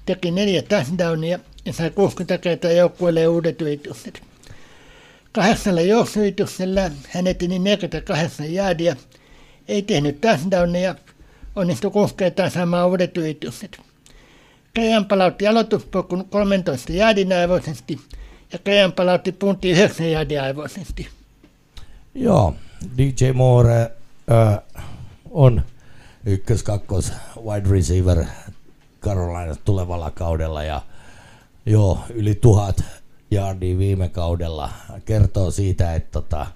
teki neljä touchdownia ja sai 60 kertaa joukkueelle uudet yritykset. Kahdeksalla juoksuyrityksellä hän eteni 48 jaadia, ei tehnyt touchdownia, onnistui kuusi kertaa saamaan uudet yritykset. Krean palautti aloituspolkun 13 jaadin aivoisesti ja Krean palautti punti 9 jaadin aivoisesti. Joo, DJ Moore äh, on ykkös, kakkos, wide receiver Carolina tulevalla kaudella ja joo, yli tuhat yardia viime kaudella kertoo siitä, että tota,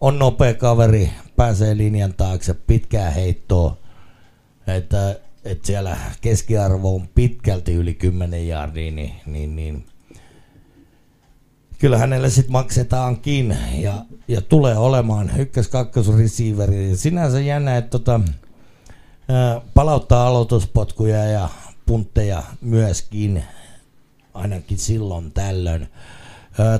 on nopea kaveri, pääsee linjan taakse, pitkää heittoa, että, että siellä keskiarvo on pitkälti yli 10 yardia, niin, niin, niin kyllä hänelle sitten maksetaankin ja, ja tulee olemaan ykkös kakkos receiveri. Sinänsä jännä, että tota, palauttaa aloituspotkuja ja puntteja myöskin, ainakin silloin tällöin.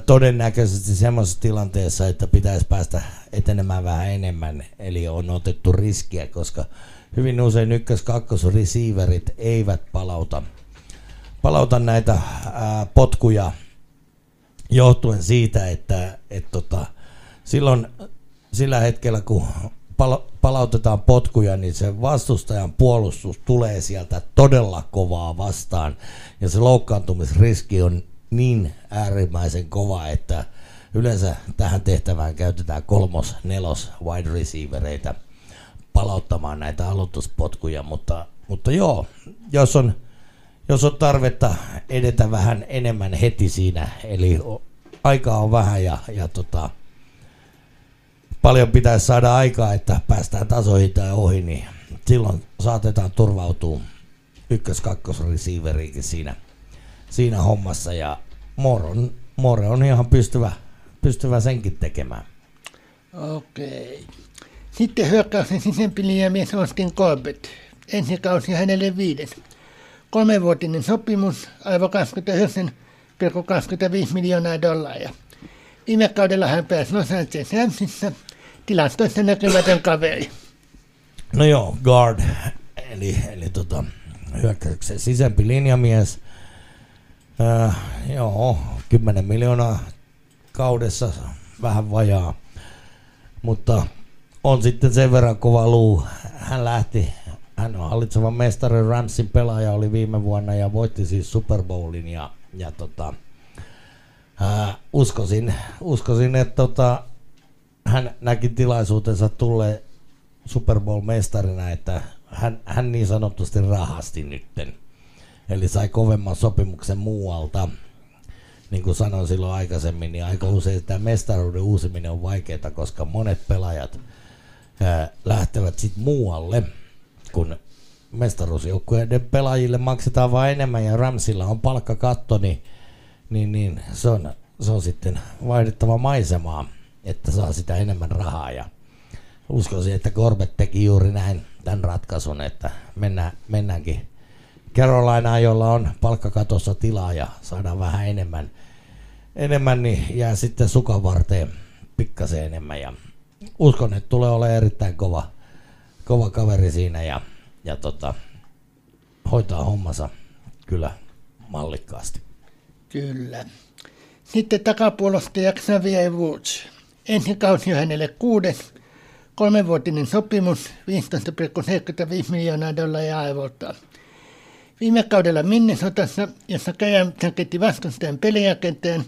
Todennäköisesti semmoisessa tilanteessa, että pitäisi päästä etenemään vähän enemmän, eli on otettu riskiä, koska hyvin usein ykkös kakkos receiverit eivät palauta, palauta näitä ää, potkuja johtuen siitä, että et tota, silloin sillä hetkellä, kun pal- palautetaan potkuja, niin se vastustajan puolustus tulee sieltä todella kovaa vastaan. Ja se loukkaantumisriski on niin äärimmäisen kova, että yleensä tähän tehtävään käytetään kolmos, nelos wide receivereitä palauttamaan näitä aloituspotkuja, mutta, mutta joo, jos on jos on tarvetta edetä vähän enemmän heti siinä, eli aikaa on vähän ja, ja tota, paljon pitäisi saada aikaa, että päästään tasoihin tai ohi, niin silloin saatetaan turvautua ykkös kakkos siinä, siinä hommassa ja More on, More on ihan pystyvä, pystyvä senkin tekemään. Okei. Sitten hyökkäyksen sisempi mies Austin Corbett. Ensi kausi hänelle viides. Kolmenvuotinen sopimus, aivan 29,25 miljoonaa dollaria. Viime kaudella hän pääsi Los Angeles Ramsissa, tilastoissa näkymätön kaveri. No joo, guard, eli, eli tota, hyökkäyksen sisempi linjamies. Äh, joo, 10 miljoonaa kaudessa, vähän vajaa. Mutta on sitten sen verran kova luu. Hän lähti hän on hallitseva mestari, Ramsin pelaaja oli viime vuonna ja voitti siis Super Bowlin ja, ja tota, ää, uskoisin, uskoisin, että tota, hän näki tilaisuutensa tulee Super Bowl-mestarina, että hän, hän niin sanotusti rahasti nytten. Eli sai kovemman sopimuksen muualta. Niin kuin sanoin silloin aikaisemmin, niin aika usein tämä mestaruuden uusiminen on vaikeaa, koska monet pelaajat ää, lähtevät sitten muualle – kun mestaruusjoukkueiden pelaajille maksetaan vain enemmän ja Ramsilla on palkkakatto, niin, niin, niin se, on, se on sitten vaihdettava maisemaa, että saa sitä enemmän rahaa. Ja uskoisin, että Corbett teki juuri näin tämän ratkaisun, että mennään, mennäänkin Carolinaan, jolla on palkkakatossa tilaa ja saadaan vähän enemmän, enemmän niin jää sitten sukan varteen pikkasen enemmän. Ja uskon, että tulee olemaan erittäin kova, kova kaveri siinä ja, ja tota, hoitaa hommansa kyllä mallikkaasti. Kyllä. Sitten takapuolustaja Xavier Woods. Ensi kausi hänelle kuudes, kolmenvuotinen sopimus, 15,75 miljoonaa dollaria aivoltaan. Viime kaudella Minnesotassa, jossa Kajam säketti vastustajan pelijakenteen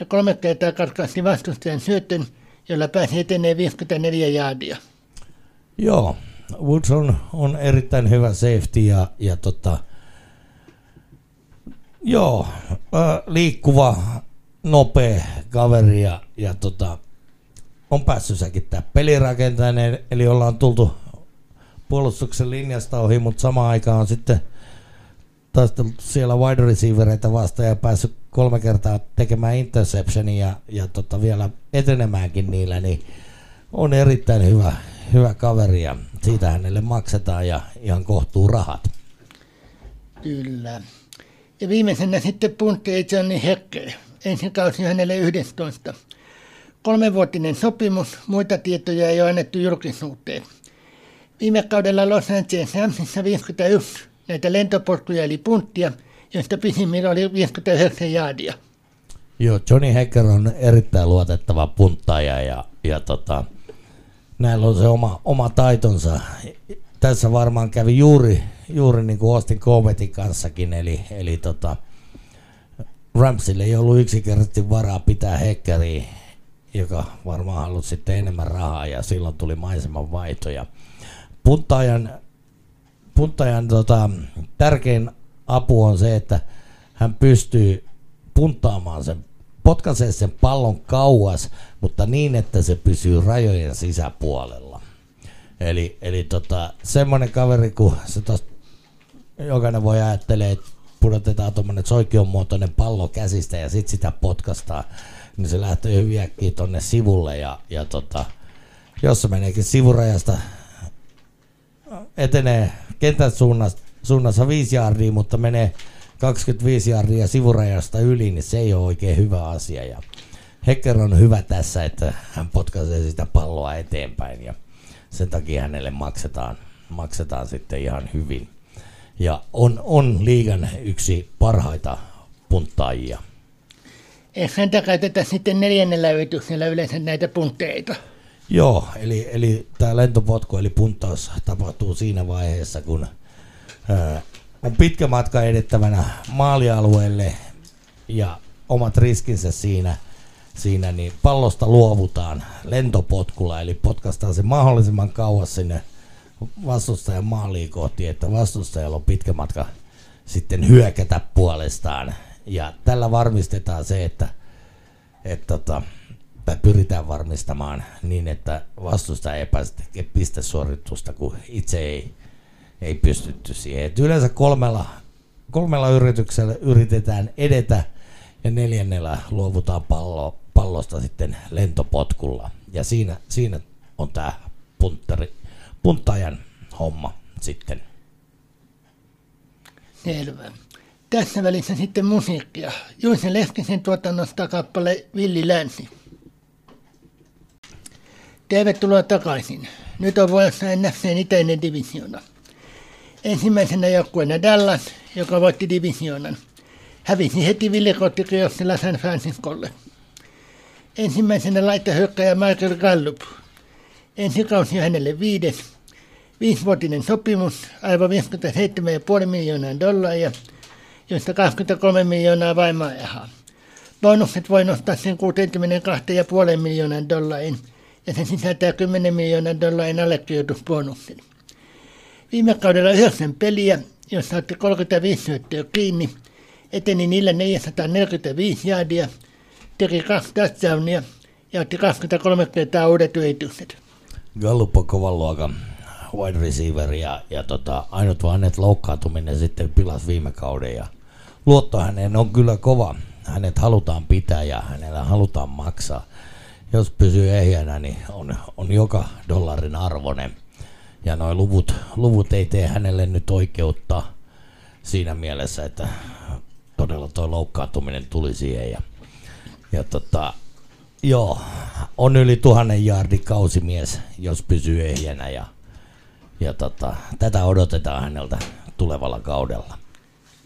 ja kolme kertaa karkaasti vastustajan syötön, jolla pääsi etenee 54 jaadia. Joo, Woods on, on erittäin hyvä safety ja, ja tota, joo, äh, liikkuva, nopea kaveri ja, ja tota, on päässyt säkittää pelirakentainen, eli ollaan tultu puolustuksen linjasta ohi, mutta samaan aikaan on sitten taistellut siellä wide receivereitä vastaan ja päässyt kolme kertaa tekemään interceptionia ja, ja tota vielä etenemäänkin niillä, niin on erittäin hyvä, hyvä kaveri ja siitä hänelle maksetaan ja ihan kohtuu rahat. Kyllä. Ja viimeisenä sitten puntti Johnny Hecker. Ensi kausi hänelle 11. Kolmenvuotinen sopimus, muita tietoja ei ole annettu julkisuuteen. Viime kaudella Los Angeles Ramsissa 51 näitä lentopotkuja eli punttia, joista pisimmillä oli 59 jaadia. Joo, Johnny Hecker on erittäin luotettava punttaja ja, ja tota, näillä on se oma, oma taitonsa. Tässä varmaan kävi juuri, juuri niin kuin Austin Covetin kanssakin, eli, eli tota, Ramsille ei ollut yksinkertaisesti varaa pitää hekkeriä joka varmaan halusi sitten enemmän rahaa ja silloin tuli maiseman vaihto. Ja puntajan, puntajan tota, tärkein apu on se, että hän pystyy puntaamaan sen, potkaisee sen pallon kauas, mutta niin, että se pysyy rajojen sisäpuolella. Eli, eli tota, semmoinen kaveri, kun se tos, jokainen voi ajattelee, että pudotetaan tuommoinen soikion muotoinen pallo käsistä ja sitten sitä potkastaa, niin se lähtee hyvin äkkiä tonne sivulle ja, ja tota, jos se meneekin sivurajasta, etenee kentän suunnassa, suunnassa 5 jardia, mutta menee 25 jardia sivurajasta yli, niin se ei ole oikein hyvä asia. Ja Hecker on hyvä tässä, että hän potkaisee sitä palloa eteenpäin ja sen takia hänelle maksetaan, maksetaan sitten ihan hyvin. Ja on, on liigan yksi parhaita punttaajia. Häntä käytetä sitten neljännellä yrityksellä yleensä näitä puntteita? Joo, eli, eli tämä lentopotku eli puntaus tapahtuu siinä vaiheessa, kun ää, on pitkä matka edettävänä maalialueelle ja omat riskinsä siinä, siinä niin pallosta luovutaan lentopotkulla, eli potkastaan se mahdollisimman kauas sinne vastustajan maaliin kohti, että vastustajalla on pitkä matka sitten hyökätä puolestaan. Ja tällä varmistetaan se, että, että tota, tai pyritään varmistamaan niin, että vastustaja ei pääse tekemään pistesuoritusta, kun itse ei, ei pystytty siihen. Et yleensä kolmella, kolmella yrityksellä yritetään edetä ja neljännellä luovutaan pallo, pallosta sitten lentopotkulla. Ja siinä, siinä on tämä punttari, punttajan homma sitten. Selvä. Tässä välissä sitten musiikkia. Juise Leskisen tuotannosta kappale Villi Länsi. Tervetuloa takaisin. Nyt on vuorossa NFCn itäinen divisiona. Ensimmäisenä joukkueena Dallas, joka voitti divisioonan. Hävisi heti villikottikiossilla San Franciscolle. Ensimmäisenä laitahyökkäjä Michael Gallup. Ensi kausi hänelle viides. Viisivuotinen sopimus, aivan 57,5 miljoonaa dollaria, joista 23 miljoonaa vaimaa Bonukset voi nostaa sen 62,5 miljoonaa dollarin ja se sisältää 10 miljoonaa dollarin allekirjoitusbonuksen. Viime kaudella yhdeksän peliä, jossa otti 35 syöttöä kiinni, eteni niillä 445 jaadia, teki kaksi touchdownia ja otti 23 kertaa uudet yritykset. Gallup on kovan luokan wide receiver ja, ja tota, ainut vaan, että loukkaantuminen sitten pilas viime kauden ja luotto häneen on kyllä kova. Hänet halutaan pitää ja hänellä halutaan maksaa. Jos pysyy ehjänä, niin on, on joka dollarin arvoinen. Ja nuo luvut, luvut ei tee hänelle nyt oikeutta siinä mielessä, että todella tuo loukkaantuminen tuli siihen. Ja, ja tota, joo, on yli tuhannen jaardin kausimies, jos pysyy ehjänä ja, ja tota, tätä odotetaan häneltä tulevalla kaudella.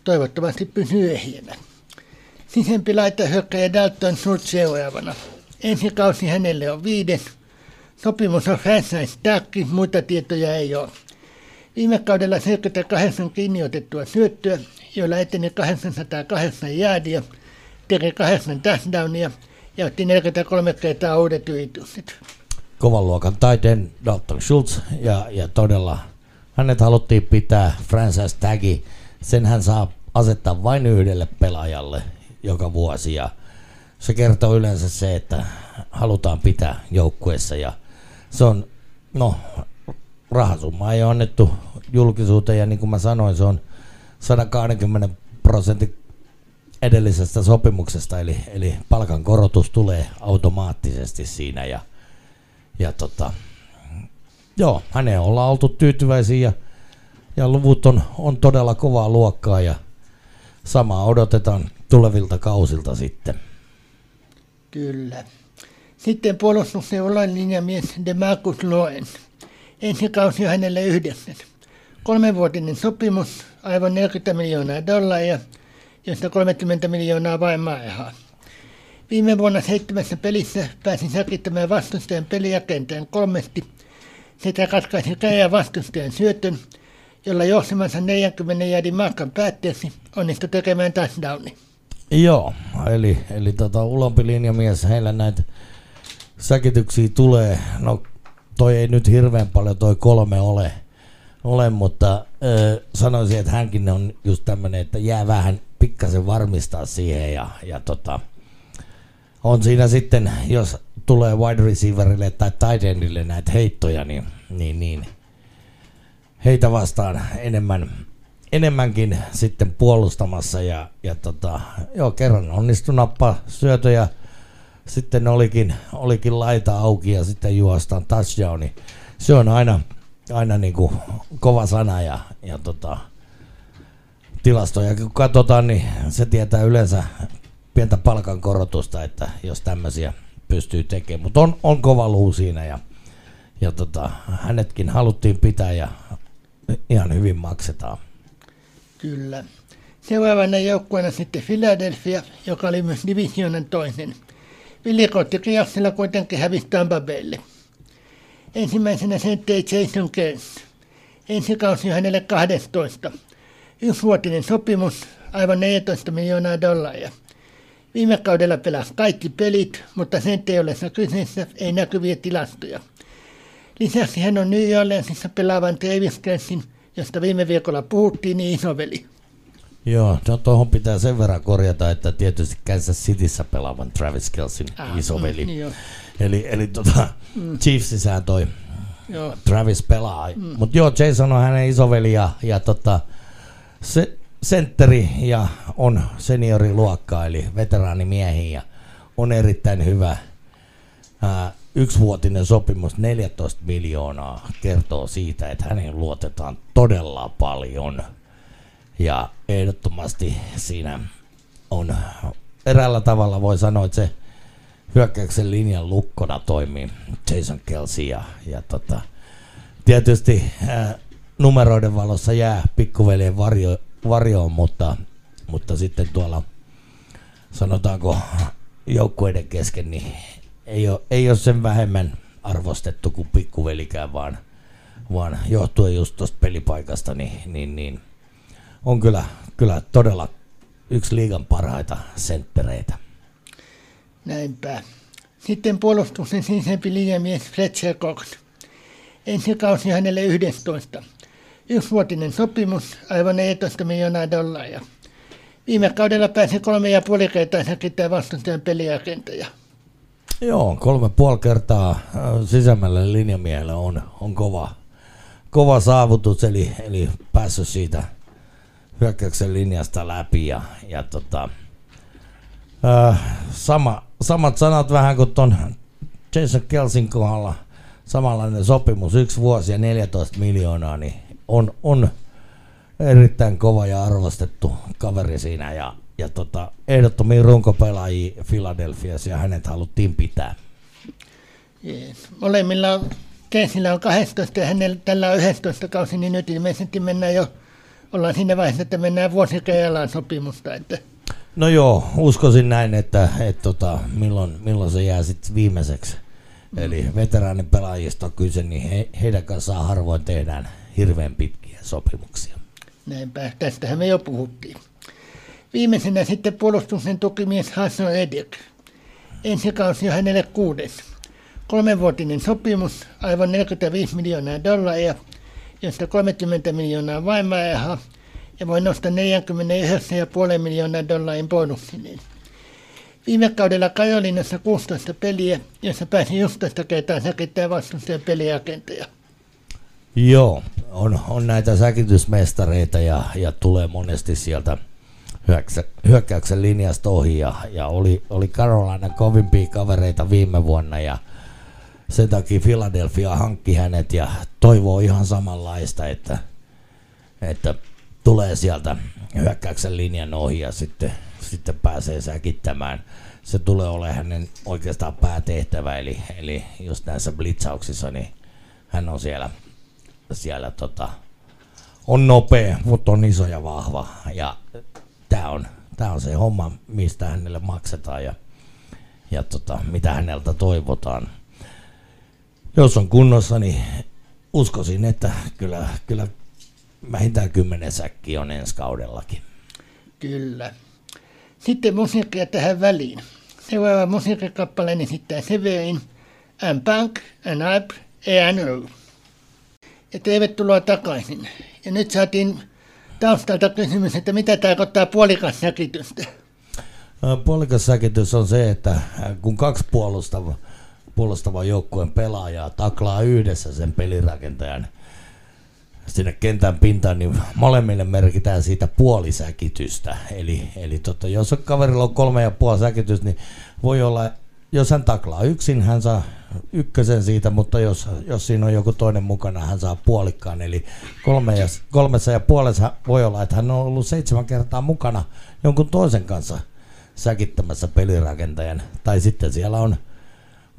Toivottavasti pysyy ehjänä. Sisempi laittaa hyökkäjä Dalton Schultz seuraavana. Ensi kausi hänelle on viides. Sopimus on franchise tagki, muita tietoja ei ole. Viime kaudella 78 kiinni otettua syöttöä, joilla eteni 808 jäädiä, teki 8 touchdownia ja otti 43 kertaa uudet yritykset. Kovan luokan taiteen Dalton Schultz ja, ja todella hänet haluttiin pitää franchise tagi. Sen hän saa asettaa vain yhdelle pelaajalle joka vuosi. Ja se kertoo yleensä se, että halutaan pitää joukkueessa. Ja se on, no, rahasumma ei ole annettu julkisuuteen. Ja niin kuin mä sanoin, se on 120 prosentin edellisestä sopimuksesta, eli, eli palkan korotus tulee automaattisesti siinä. Ja, ja tota, joo, häneen ollaan oltu tyytyväisiä. Ja, ja luvut on, on todella kovaa luokkaa ja samaa odotetaan tulevilta kausilta sitten. Kyllä. Sitten puolustuksen linjamies Demarcus Loen. Ensi kausi hänelle yhdeksän. Kolmenvuotinen sopimus, aivan 40 miljoonaa dollaria, josta 30 miljoonaa vain maailmaa. Viime vuonna seitsemässä pelissä pääsi säkittämään vastustajan pelijakentään kolmesti sekä katkaisi käjä vastustajan syötön, jolla johtamansa 40 jäädin matkan päätteeksi onnistui tekemään touchdowni. Joo, eli, eli tota, ulompi linjamies, heillä näitä säkityksiä tulee. No toi ei nyt hirveän paljon toi kolme ole, ole mutta ö, sanoisin, että hänkin on just tämmöinen, että jää vähän pikkasen varmistaa siihen ja, ja tota, on siinä sitten, jos tulee wide receiverille tai tight endille näitä heittoja, niin, niin, niin heitä vastaan enemmän, enemmänkin sitten puolustamassa ja, ja tota, joo, kerran onnistu nappaa syötöjä, sitten olikin, olikin laita auki ja sitten juostaan touchdowni. Se on aina, aina niin kuin kova sana ja, ja tota, tilastoja kun katsotaan, niin se tietää yleensä pientä palkankorotusta, että jos tämmöisiä pystyy tekemään. Mutta on, on kova luu siinä ja, ja tota, hänetkin haluttiin pitää ja ihan hyvin maksetaan. Kyllä. Seuraavana joukkueena sitten Philadelphia, joka oli myös divisioonan toinen. Villikotti kierroksella kuitenkin hävisi Tampa Baylle. Ensimmäisenä senttei Jason Keynes. Ensi kausi hänelle 12. Yksivuotinen sopimus, aivan 14 miljoonaa dollaria. Viime kaudella pelasi kaikki pelit, mutta senttei ollessa kyseessä ei näkyviä tilastoja. Lisäksi hän on New Orleansissa pelaavan Travis Kelsin, josta viime viikolla puhuttiin, niin isoveli. Joo, no tuohon pitää sen verran korjata, että tietysti Kansas Cityssä pelaavan Travis Kelsin ah, isoveli. Mm, niin eli eli tota, mm. Chiefsisään toi joo. Travis pelaa. Mm. Mutta joo, Jason on hänen isoveli ja, ja tota, se, sentteri ja on senioriluokka, eli veteraanimiehiä ja on erittäin hyvä. Ää, yksivuotinen sopimus 14 miljoonaa kertoo siitä, että hänen luotetaan todella paljon. Ja ehdottomasti siinä on eräällä tavalla voi sanoa, että se hyökkäyksen linjan lukkona toimii Jason Kelsey ja, ja tota, tietysti ää, numeroiden valossa jää pikkuveljen varjo, varjoon, mutta, mutta sitten tuolla sanotaanko joukkueiden kesken, niin ei ole, ei ole sen vähemmän arvostettu kuin pikkuvelikään, vaan, vaan johtuen just tuosta pelipaikasta, niin, niin, niin on kyllä, kyllä todella yksi liigan parhaita senttereitä. Näinpä. Sitten puolustuksen sisempi liiamies Fletcher Cox. Ensi kausi hänelle 11. Yksivuotinen sopimus, aivan 14 miljoonaa dollaria. Viime kaudella pääsi kolme ja puoli kertaa säkittää vastustajan peliagenteja. Joo, kolme puoli kertaa äh, sisämällä linjamiehellä on, on kova, kova saavutus, eli, eli päässyt siitä hyökkäyksen linjasta läpi. Ja, ja tota, äh, sama, samat sanat vähän kuin tuon Jason Kelsin kohdalla, samanlainen sopimus, yksi vuosi ja 14 miljoonaa, niin on, on erittäin kova ja arvostettu kaveri siinä ja, ja tota, ehdottomia runkopelaajia Philadelphiassa ja hänet haluttiin pitää. Yes. Molemmilla Keisillä on 12 ja hänellä tällä on 11 kausi, niin nyt ilmeisesti mennään jo, ollaan siinä vaiheessa, että mennään vuosikajalaan sopimusta. Että. No joo, uskoisin näin, että, että tota, milloin, milloin se jää sitten viimeiseksi. Mm. Eli veteraanipelaajista on kyse, niin he, heidän kanssaan harvoin tehdään hirveän pitkiä sopimuksia. Näinpä, tästähän me jo puhuttiin. Viimeisenä sitten puolustuksen tukimies Hassan Edek. Ensi kausi on hänelle kuudes. Kolmenvuotinen sopimus, aivan 45 miljoonaa dollaria, josta 30 miljoonaa vaimaajaha ja voi nostaa 49,5 miljoonaa dollarin bonussineen. Viime kaudella Kajolinassa 16 peliä, jossa pääsi 11 kertaa säkittää vastustajan peliagenteja. Joo, on, on näitä säkitysmestareita ja, ja tulee monesti sieltä hyökkäyksen linjasta ohi ja, ja oli, oli Carolina kovimpia kavereita viime vuonna ja sen takia Philadelphia hankki hänet ja toivoo ihan samanlaista, että, että tulee sieltä hyökkäyksen linjan ohi ja sitten, sitten pääsee säkittämään. Se tulee olemaan hänen oikeastaan päätehtävä, eli, eli just näissä blitzauksissa, niin hän on siellä siellä tota, on nopea, mutta on iso ja vahva. Ja tämä on, on se homma, mistä hänelle maksetaan ja, ja tota, mitä häneltä toivotaan. Jos on kunnossa, niin uskoisin, että kyllä, kyllä vähintään kymmenen säkki on ensi kaudellakin. Kyllä. Sitten musiikkia tähän väliin. Seuraava musiikkikappale esittää Severin and bank, and app, ENO. Ja tervetuloa takaisin. Ja nyt saatiin taustalta kysymys, että mitä tarkoittaa puolikas säkitystä? Puolikas säkitys on se, että kun kaksi puolustava, puolustava joukkueen pelaajaa taklaa yhdessä sen pelirakentajan sinne kentän pintaan, niin molemmille merkitään siitä puolisäkitystä. Eli, eli tota, jos kaverilla on kolme ja puoli säkitys, niin voi olla, jos hän taklaa yksin, hän saa ykkösen siitä, mutta jos, jos siinä on joku toinen mukana, hän saa puolikkaan. Eli kolme ja, kolmessa ja puolessa voi olla, että hän on ollut seitsemän kertaa mukana jonkun toisen kanssa säkittämässä pelirakentajan. Tai sitten siellä on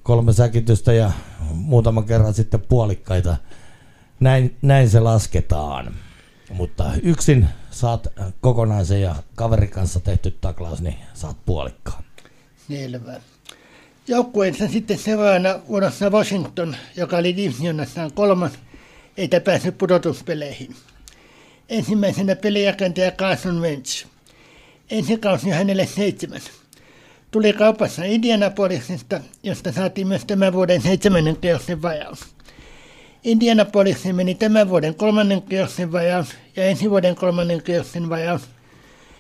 kolme säkitystä ja muutaman kerran sitten puolikkaita. Näin, näin se lasketaan. Mutta yksin saat kokonaisen ja kaverin kanssa tehty taklaus, niin saat puolikkaan. Selvä. Joukkueensa sitten seuraavana vuodessa Washington, joka oli divisionassaan kolmas, eikä päässyt pudotuspeleihin. Ensimmäisenä pelijakentaja Carson Wentz. Ensi kausi hänelle seitsemän. Tuli kaupassa Indianapolisesta, josta saatiin myös tämän vuoden seitsemännen kierroksen vajaus. Indianapolisiin meni tämän vuoden kolmannen kierroksen vajaus ja ensi vuoden kolmannen kierroksen vajaus,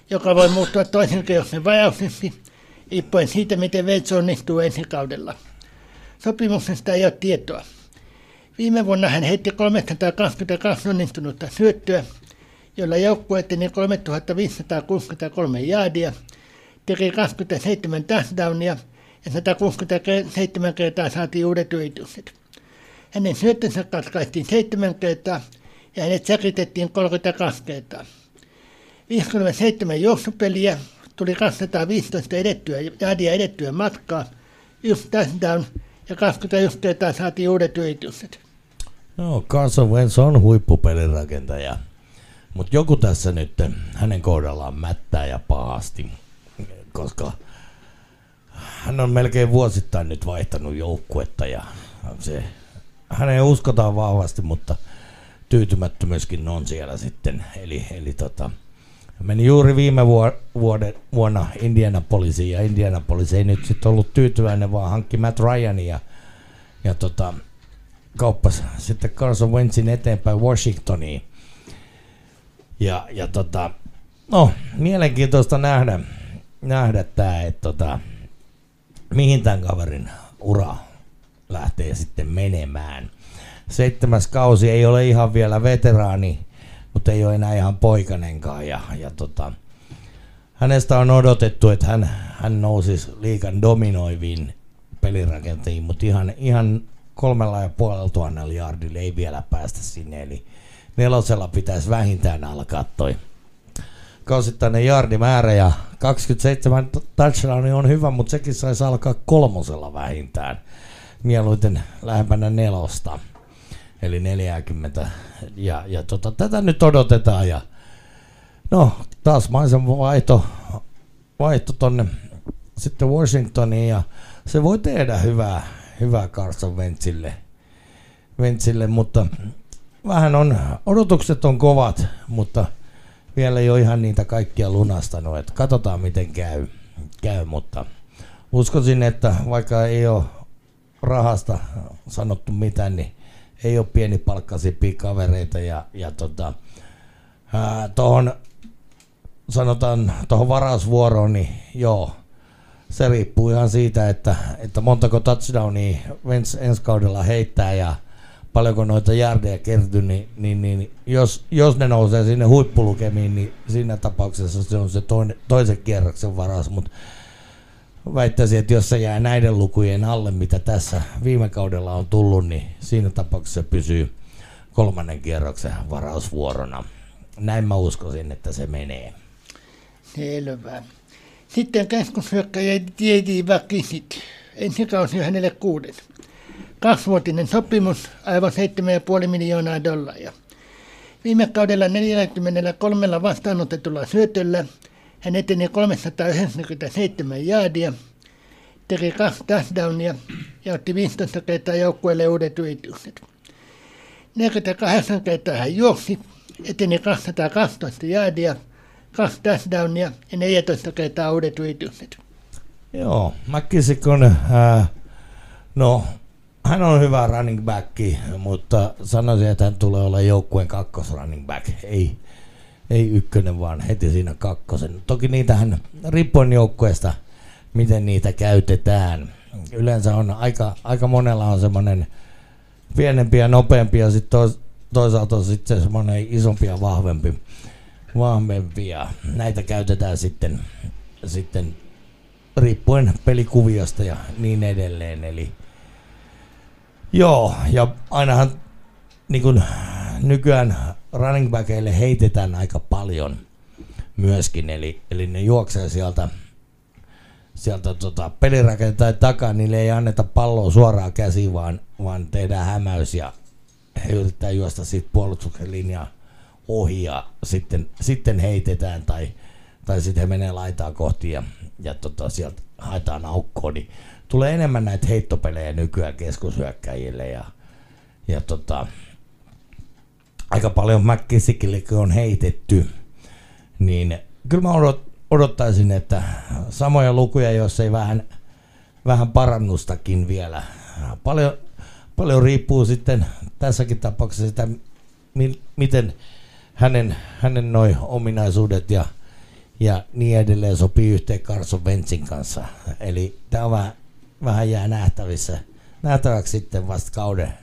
joka voi muuttua toisen kierroksen vajauksiksi – riippuen siitä, miten Veits onnistuu ensi kaudella. Sopimuksesta ei ole tietoa. Viime vuonna hän heitti 322 onnistunutta syöttöä, jolla joukkue eteni 3563 jaadia, teki 27 touchdownia ja 167 kertaa saatiin uudet yritykset. Hänen syöttönsä katkaistiin 7 kertaa ja hänet säkitettiin 32 kertaa. 57 juoksupeliä tuli 215 edettyä, jäädiä edettyä matkaa, yksi touchdown ja 21 kertaa saatiin uudet yritykset. No, Carson Wentz on huippupelirakentaja, mutta joku tässä nyt hänen kohdallaan mättää ja pahasti, koska hän on melkein vuosittain nyt vaihtanut joukkuetta ja se, häneen uskotaan vahvasti, mutta tyytymättömyyskin on siellä sitten. Eli, eli tota, Meni juuri viime vuode, vuonna Indianapolisiin ja Indianapolis ei nyt sitten ollut tyytyväinen, vaan hankki Matt Ryanin ja, ja tota, kauppasi sitten Carson Wentzin eteenpäin Washingtoniin. Ja, ja tota, no, mielenkiintoista nähdä, nähdä tämä, että tota, mihin tämän kaverin ura lähtee sitten menemään. Seitsemäs kausi ei ole ihan vielä veteraani, mutta ei ole enää ihan poikanenkaan. Ja, ja tota, hänestä on odotettu, että hän, hän nousisi liikan dominoiviin pelirakentajiin, mutta ihan, ihan kolmella ja puolella tuhannella jardilla ei vielä päästä sinne. Eli nelosella pitäisi vähintään alkaa toi kausittainen jardimäärä ja 27 touchdowni on hyvä, mutta sekin saisi alkaa kolmosella vähintään. Mieluiten lähempänä nelosta eli 40. Ja, ja tota, tätä nyt odotetaan ja no taas maisen vaihto, vaihto tonne sitten Washingtoniin ja se voi tehdä hyvää, hyvää Carson Wentzille, Wentzille, mutta vähän on, odotukset on kovat, mutta vielä ei ole ihan niitä kaikkia lunastanut, että katsotaan miten käy, käy mutta uskoisin, että vaikka ei ole rahasta sanottu mitään, niin ei ole pienipalkkaisempia kavereita ja, ja tota, tuohon sanotaan tuohon varausvuoroon, niin joo, se riippuu ihan siitä, että, että montako touchdownia Vents ensi kaudella heittää ja paljonko noita järdeja kertyy, niin, niin, niin jos, jos ne nousee sinne huippulukemiin, niin siinä tapauksessa se on se toinen, toisen kierroksen varaus, mutta väittäisin, että jos se jää näiden lukujen alle, mitä tässä viime kaudella on tullut, niin siinä tapauksessa se pysyy kolmannen kierroksen varausvuorona. Näin mä uskoisin, että se menee. Selvä. Sitten keskushyökkäjä J.D. Vakisit. Ensi kausi hänelle kuuden. Kaksivuotinen sopimus, aivan 7,5 miljoonaa dollaria. Viime kaudella 43 vastaanotetulla syötöllä hän eteni 397 jaadia, teki kaksi touchdownia ja otti 15 kertaa joukkueelle uudet yritykset. 48 kertaa hän juoksi, eteni 212 jaadia, kaksi touchdownia ja 14 kertaa uudet yritykset. Joo, McKissick on, äh, no hän on hyvä running back, mutta sanoisin, että hän tulee olla joukkueen kakkos running back. Ei, ei ykkönen, vaan heti siinä kakkosen. Toki niitähän riippuen joukkueesta, miten niitä käytetään. Yleensä on aika, aika monella on semmoinen pienempi ja nopeampi ja sitten tois, toisaalta on sitten semmoinen isompi ja vahvempi, vahvempi ja näitä käytetään sitten, sitten riippuen pelikuviosta ja niin edelleen. Eli joo, ja ainahan niin kun, nykyään running backeille heitetään aika paljon myöskin, eli, eli ne juoksee sieltä, sieltä tota, pelirakentajan takaa, niille ei anneta palloa suoraan käsiin, vaan, vaan tehdään hämäys ja he yrittää juosta siitä puolustuksen linjaa ohi ja sitten, sitten heitetään tai, tai sitten he menee laitaa kohti ja, ja tota, sieltä haetaan aukkoon, niin tulee enemmän näitä heittopelejä nykyään keskushyökkäjille ja, ja tota, aika paljon McKissickillekin on heitetty, niin kyllä mä odot, odottaisin, että samoja lukuja, jos ei vähän, vähän parannustakin vielä. Paljon, paljon riippuu sitten tässäkin tapauksessa sitä, mi, miten hänen, hänen noi ominaisuudet ja, ja niin edelleen sopii yhteen Carson Wentzin kanssa. Eli tämä vähän, vähän jää nähtävissä, nähtäväksi sitten vasta kauden,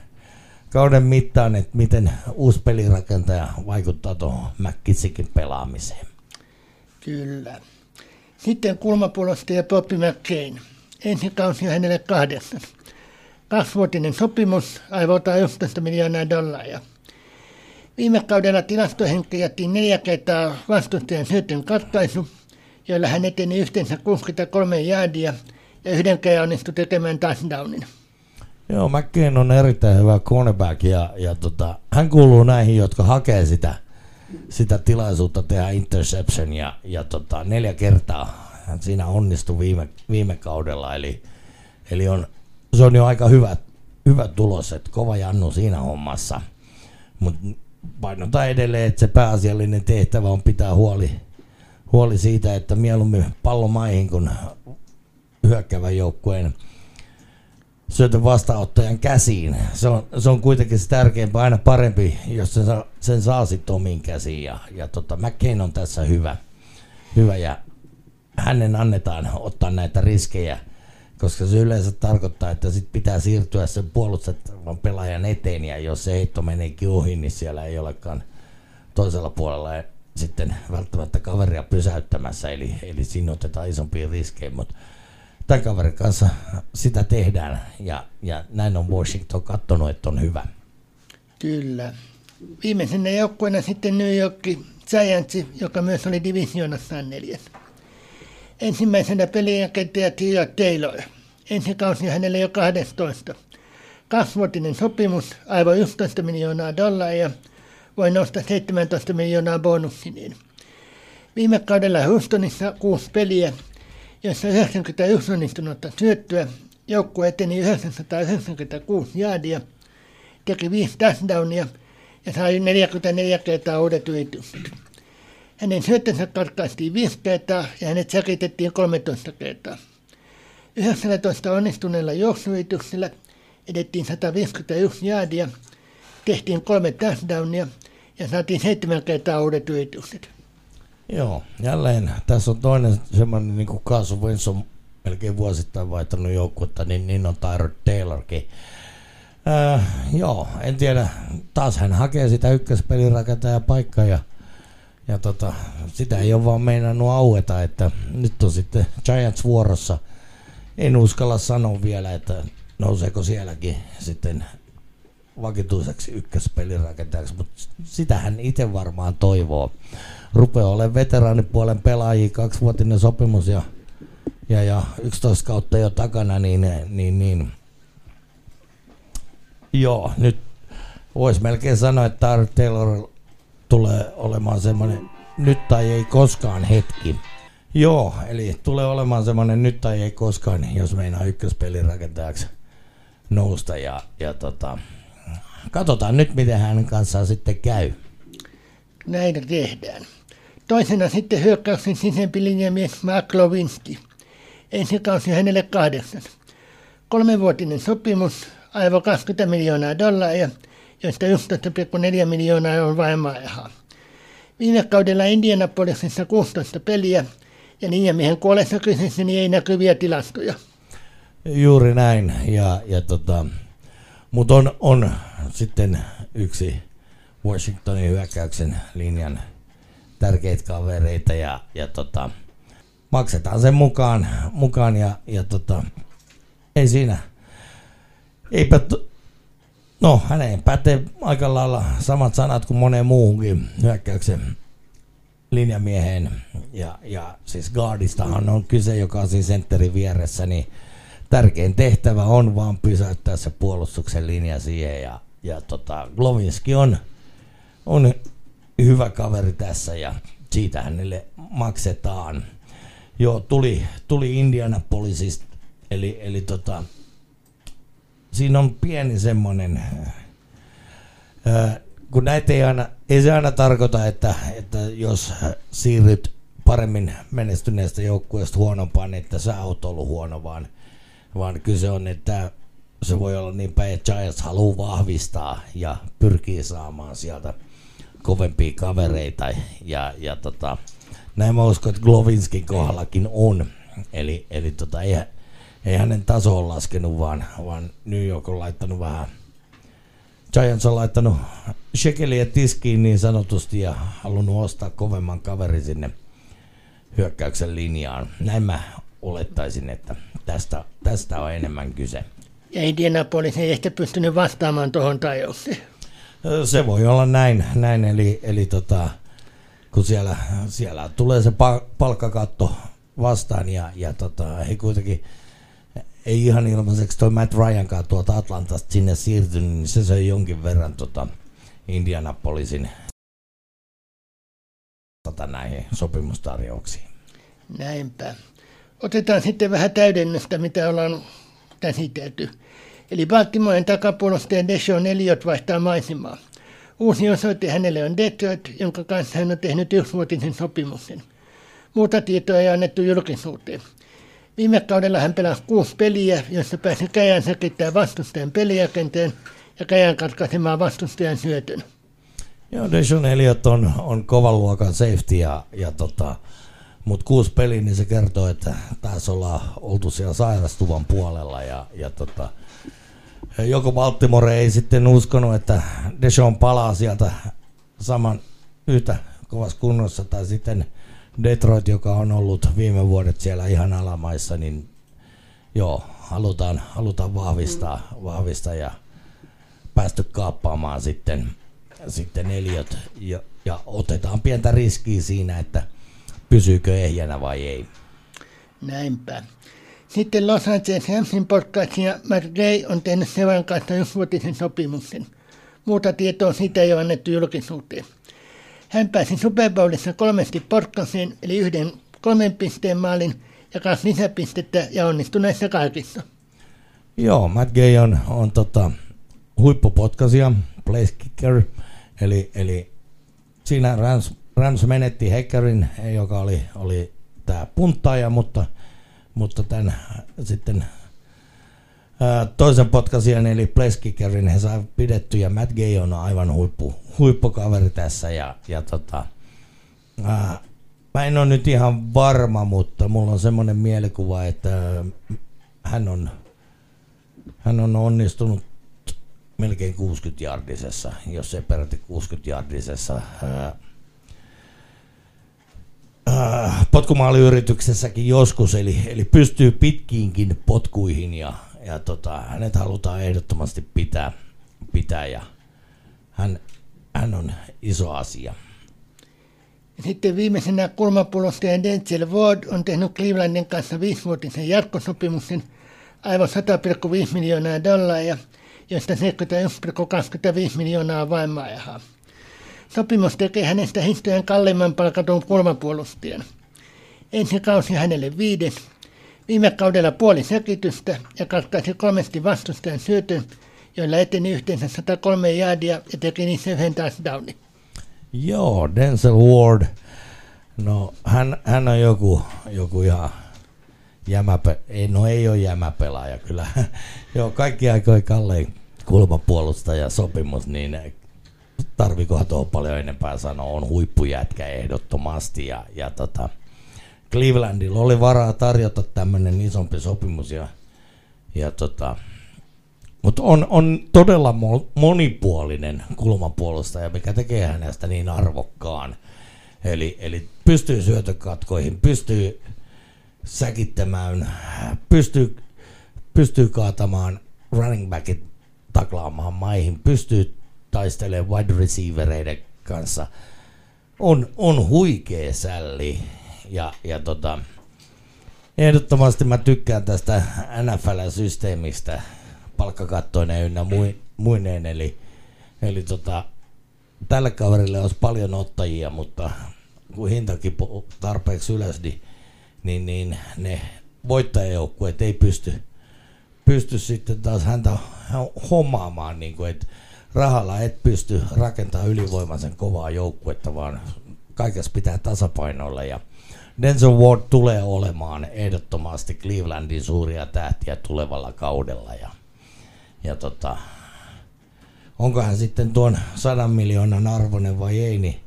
kauden mittaan, että miten uusi pelirakentaja vaikuttaa tuohon McKissikin pelaamiseen. Kyllä. Sitten kulmapuolustaja Bobby McCain. Ensi kausi hänelle kahdeksan. Kaksivuotinen sopimus, aivotaan 11 miljoonaa dollaria. Viime kaudella tilastohenki jätti neljä kertaa vastustajan syötön katkaisu, joilla hän eteni yhteensä 63 jäädiä ja yhden kerran onnistui tekemään touchdownin. Joo, McCain on erittäin hyvä cornerback ja, ja tota, hän kuuluu näihin, jotka hakee sitä, sitä tilaisuutta tehdä interception ja, ja tota, neljä kertaa hän siinä onnistui viime, viime kaudella, eli, eli on, se on jo aika hyvä, hyvä tulos, että kova jannu siinä hommassa. Mutta painotan edelleen, että se pääasiallinen tehtävä on pitää huoli, huoli siitä, että mieluummin pallo maihin kuin hyökkävän joukkueen syötön vastaanottajan käsiin. Se on, se on kuitenkin se tärkeämpi, aina parempi, jos sen saa, sen saa sitten omiin käsiin. Ja, ja tota, McCain on tässä hyvä, hyvä ja hänen annetaan ottaa näitä riskejä, koska se yleensä tarkoittaa, että sit pitää siirtyä sen puolustettavan pelaajan eteen ja jos se heitto meneekin ohi, niin siellä ei olekaan toisella puolella sitten välttämättä kaveria pysäyttämässä, eli, eli siinä otetaan isompia riskejä, mutta tämän kaverin kanssa sitä tehdään ja, ja näin on Washington katsonut, että on hyvä. Kyllä. Viimeisenä joukkueena sitten New York Giants, joka myös oli divisioonassa neljäs. Ensimmäisenä pelijakentaja Tia Taylor. Ensi kausi hänelle jo 12. Kasvuotinen sopimus, aivan 11 miljoonaa dollaria, voi nostaa 17 miljoonaa bonussineen. Viime kaudella Houstonissa kuusi peliä, jossa 91 onnistunutta syöttöä, joukkue eteni 996 jaadia, teki 5 touchdownia ja sai 44 kertaa uudet yritykset. Hänen syöttönsä katkaistiin 5 kertaa ja hänet säkitettiin 13 kertaa. 19 onnistuneella juoksuyrityksellä edettiin 151 jaadia, tehtiin kolme touchdownia ja saatiin seitsemän kertaa uudet yritykset. Joo, jälleen tässä on toinen semmoinen, niin kuin Carson Wentz on melkein vuosittain vaihtanut joukkuetta, niin, niin on Tyrod Taylorkin. Äh, joo, en tiedä. Taas hän hakee sitä ykköspelirakentaja paikkaa ja, ja tota, sitä ei ole vaan meinannut aueta, että nyt on sitten Giants vuorossa. En uskalla sanoa vielä, että nouseeko sielläkin sitten vakituiseksi ykköspelirakentajaksi, mutta sitä hän itse varmaan toivoo rupeaa olemaan veteraanipuolen pelaajia, kaksivuotinen sopimus ja, ja, ja 11 kautta jo takana, niin, niin, niin joo, nyt voisi melkein sanoa, että Tar Taylor tulee olemaan semmoinen nyt tai ei koskaan hetki. Joo, eli tulee olemaan semmoinen nyt tai ei koskaan, jos meinaa ykköspelin rakentajaksi nousta ja, ja tota, katsotaan nyt, miten hänen kanssaan sitten käy. Näin tehdään. Toisena sitten hyökkäyksen sisempi linjamies Mark Lovinski. Ensi kausi hänelle kahdeksan. Kolmenvuotinen sopimus, aivan 20 miljoonaa dollaria, joista 11,4 miljoonaa on vain maailmaa. Viime kaudella Indianapolisissa 16 peliä, ja niin miehen kuolessa kyseessä niin ei näkyviä tilastoja. Juuri näin, ja, ja tota, mutta on, on sitten yksi Washingtonin hyökkäyksen linjan tärkeitä kavereita ja, ja tota, maksetaan sen mukaan, mukaan ja, ja tota, ei siinä. Eipä, t- no häneen pätee aika lailla samat sanat kuin moneen muuhunkin hyökkäyksen linjamieheen. Ja, ja siis Guardistahan on kyse, joka on siinä sentterin vieressä, niin tärkein tehtävä on vaan pysäyttää se puolustuksen linja siihen. Ja, ja tota, Glovinski on, on hyvä kaveri tässä ja siitä hänelle maksetaan. Joo, tuli, tuli Indianapolisista, eli, eli tota, siinä on pieni semmoinen, kun näitä ei aina, ei se aina tarkoita, että, että jos siirryt paremmin menestyneestä joukkueesta huonompaan, niin että sä oot ollut huono, vaan, vaan kyse on, että se voi olla niin päin, että Giants haluaa vahvistaa ja pyrkii saamaan sieltä kovempia kavereita ja, ja tota, näin mä uskon, että Glovinskin kohdallakin on. Eli, eli tota, ei, ei hänen taso ole laskenut, vaan, vaan New York on laittanut vähän Giants on laittanut shekeliä tiskiin niin sanotusti ja halunnut ostaa kovemman kaverin sinne hyökkäyksen linjaan. Näin mä olettaisin, että tästä, tästä on enemmän kyse. Ja Indianapolis ei ehkä pystynyt vastaamaan tuohon tajoukseen. Se voi olla näin, näin eli, eli tota, kun siellä, siellä tulee se palkkakatto vastaan ja, ja tota, he kuitenkin ei ihan ilmaiseksi toi Matt Ryankaan tuolta Atlantasta sinne siirtynyt, niin se söi jonkin verran tota Indianapolisin tota näihin sopimustarjouksiin. Näinpä. Otetaan sitten vähän täydennystä, mitä ollaan käsitelty. Eli Baltimoren takapuolustaja Deshaun Elliot vaihtaa maisemaa. Uusi osoite hänelle on Detroit, jonka kanssa hän on tehnyt yksivuotisen sopimuksen. Muuta tietoa ei annettu julkisuuteen. Viime kaudella hän pelasi kuusi peliä, jossa pääsi Käjän säkittämään vastustajan pelijakenteen ja Käjän katkaisemaan vastustajan syötön. Joo, Deshaun Elliot on, on kovan luokan safety ja, ja tota, mutta kuusi peliä, niin se kertoo, että taas ollaan oltu siellä sairastuvan puolella ja, ja tota, joko Baltimore ei sitten uskonut, että Deshaun palaa sieltä saman yhtä kovassa kunnossa, tai sitten Detroit, joka on ollut viime vuodet siellä ihan alamaissa, niin joo, halutaan, halutaan vahvistaa, vahvistaa ja päästy kaappaamaan sitten, sitten Eliot ja, ja otetaan pientä riskiä siinä, että pysyykö ehjänä vai ei. Näinpä. Sitten Los Angeles Ramsin podcast ja Matt Gray on tehnyt seuran kanssa yksivuotisen sopimuksen. Muuta tietoa siitä ei ole annettu julkisuuteen. Hän pääsi Super Bowlissa kolmesti porkkaseen, eli yhden kolmen pisteen maalin ja kaksi lisäpistettä ja onnistui näissä kaikissa. Joo, Matt Gay on, on tota, huippupotkasia, place kicker, eli, eli siinä Rams, Rams menetti Heckerin, joka oli, oli tämä punttaaja, mutta – mutta tämän sitten ää, toisen potkasijan eli Pleskikerin he sai pidetty ja Matt Gay on aivan huippu, huippukaveri tässä ja, ja tota, ää, mä en ole nyt ihan varma, mutta mulla on semmoinen mielikuva, että hän on, hän on onnistunut melkein 60 jardisessa, jos ei peräti 60 jardisessa ää, äh, potkumaaliyrityksessäkin joskus, eli, eli pystyy pitkiinkin potkuihin ja, ja tota, hänet halutaan ehdottomasti pitää, pitää ja hän, hän on iso asia. Sitten viimeisenä kulmapuolustaja Denzel Ward on tehnyt Clevelandin kanssa viisivuotisen jatkosopimuksen aivan 100,5 miljoonaa dollaria, josta 71,25 miljoonaa vain maailmaa. Sopimus tekee hänestä historian kalleimman palkatun kulmapuolustajan. Ensi kausi hänelle viides. Viime kaudella puoli säkitystä ja katkaisi kolmesti vastustajan syötön, joilla eteni yhteensä 103 jaadia ja teki niissä yhden touchdownin. Joo, Denzel Ward. No, hän, hän on joku, joku ihan, jämäpe, ei, no ei ole jämäpelaaja kyllä. Joo, kaikki aikojen kallein kulmapuolustaja sopimus, niin tarvikohan tuohon paljon enempää sanoa, on huippujätkä ehdottomasti ja, ja tota, Clevelandilla oli varaa tarjota tämmöinen isompi sopimus ja, ja tota, mutta on, on todella monipuolinen kulmapuolustaja, mikä tekee hänestä niin arvokkaan. Eli, eli pystyy syötökatkoihin, pystyy säkittämään, pystyy, pystyy kaatamaan running backit taklaamaan maihin, pystyy taistelemaan wide receivereiden kanssa. On, on huikea sälli ja, ja tota, ehdottomasti mä tykkään tästä NFL-systeemistä palkkakattoinen ynnä muineen, eli, eli tota, tälle kaverille olisi paljon ottajia, mutta kun hintakin tarpeeksi ylös, niin, niin, niin ne voittajajoukkueet ei pysty, pysty sitten taas häntä hommaamaan, niin kuin, että rahalla et pysty rakentamaan ylivoimaisen kovaa joukkuetta, vaan kaikessa pitää tasapainoilla ja Denzel Ward tulee olemaan ehdottomasti Clevelandin suuria tähtiä tulevalla kaudella. Ja, ja tota, onko hän sitten tuon sadan miljoonan arvoinen vai ei, niin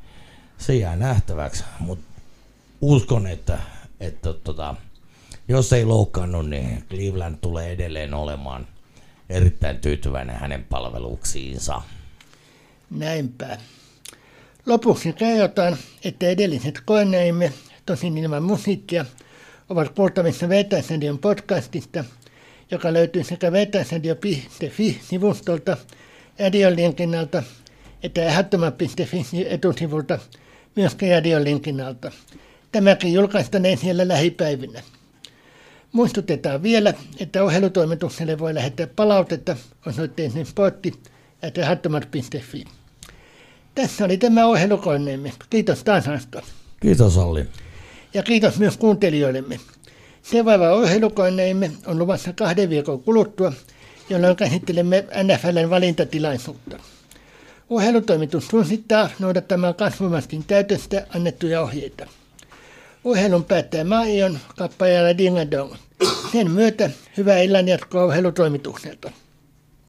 se jää nähtäväksi, mutta uskon, että, että tota, jos ei loukkaannut, niin Cleveland tulee edelleen olemaan erittäin tyytyväinen hänen palveluksiinsa. Näinpä. Lopuksi kerrotaan, että edelliset koeneimme, tosin ilman musiikkia, ovat kuultavissa Vetäisradion podcastista, joka löytyy sekä vetäisradio.fi-sivustolta, radiolinkinnalta että ähättömä.fi etusivulta myös radiolinkinnalta. Tämäkin julkaistaan siellä lähipäivinä. Muistutetaan vielä, että ohjelutoimitukselle voi lähettää palautetta osoitteeseen sportti Tässä oli tämä ohjelukoneemme. Kiitos taas Asko. Kiitos Olli. Ja kiitos myös kuuntelijoillemme. Seuraava ohjelukoneemme on luvassa kahden viikon kuluttua, jolloin käsittelemme NFLn valintatilaisuutta. Ohjelutoimitus suosittaa noudattamaan kasvumaskin täytöstä annettuja ohjeita. Urheilun päättää Maion kappaleella Ding Dong. Sen myötä hyvää illanjatkoa urheilutoimitukselta.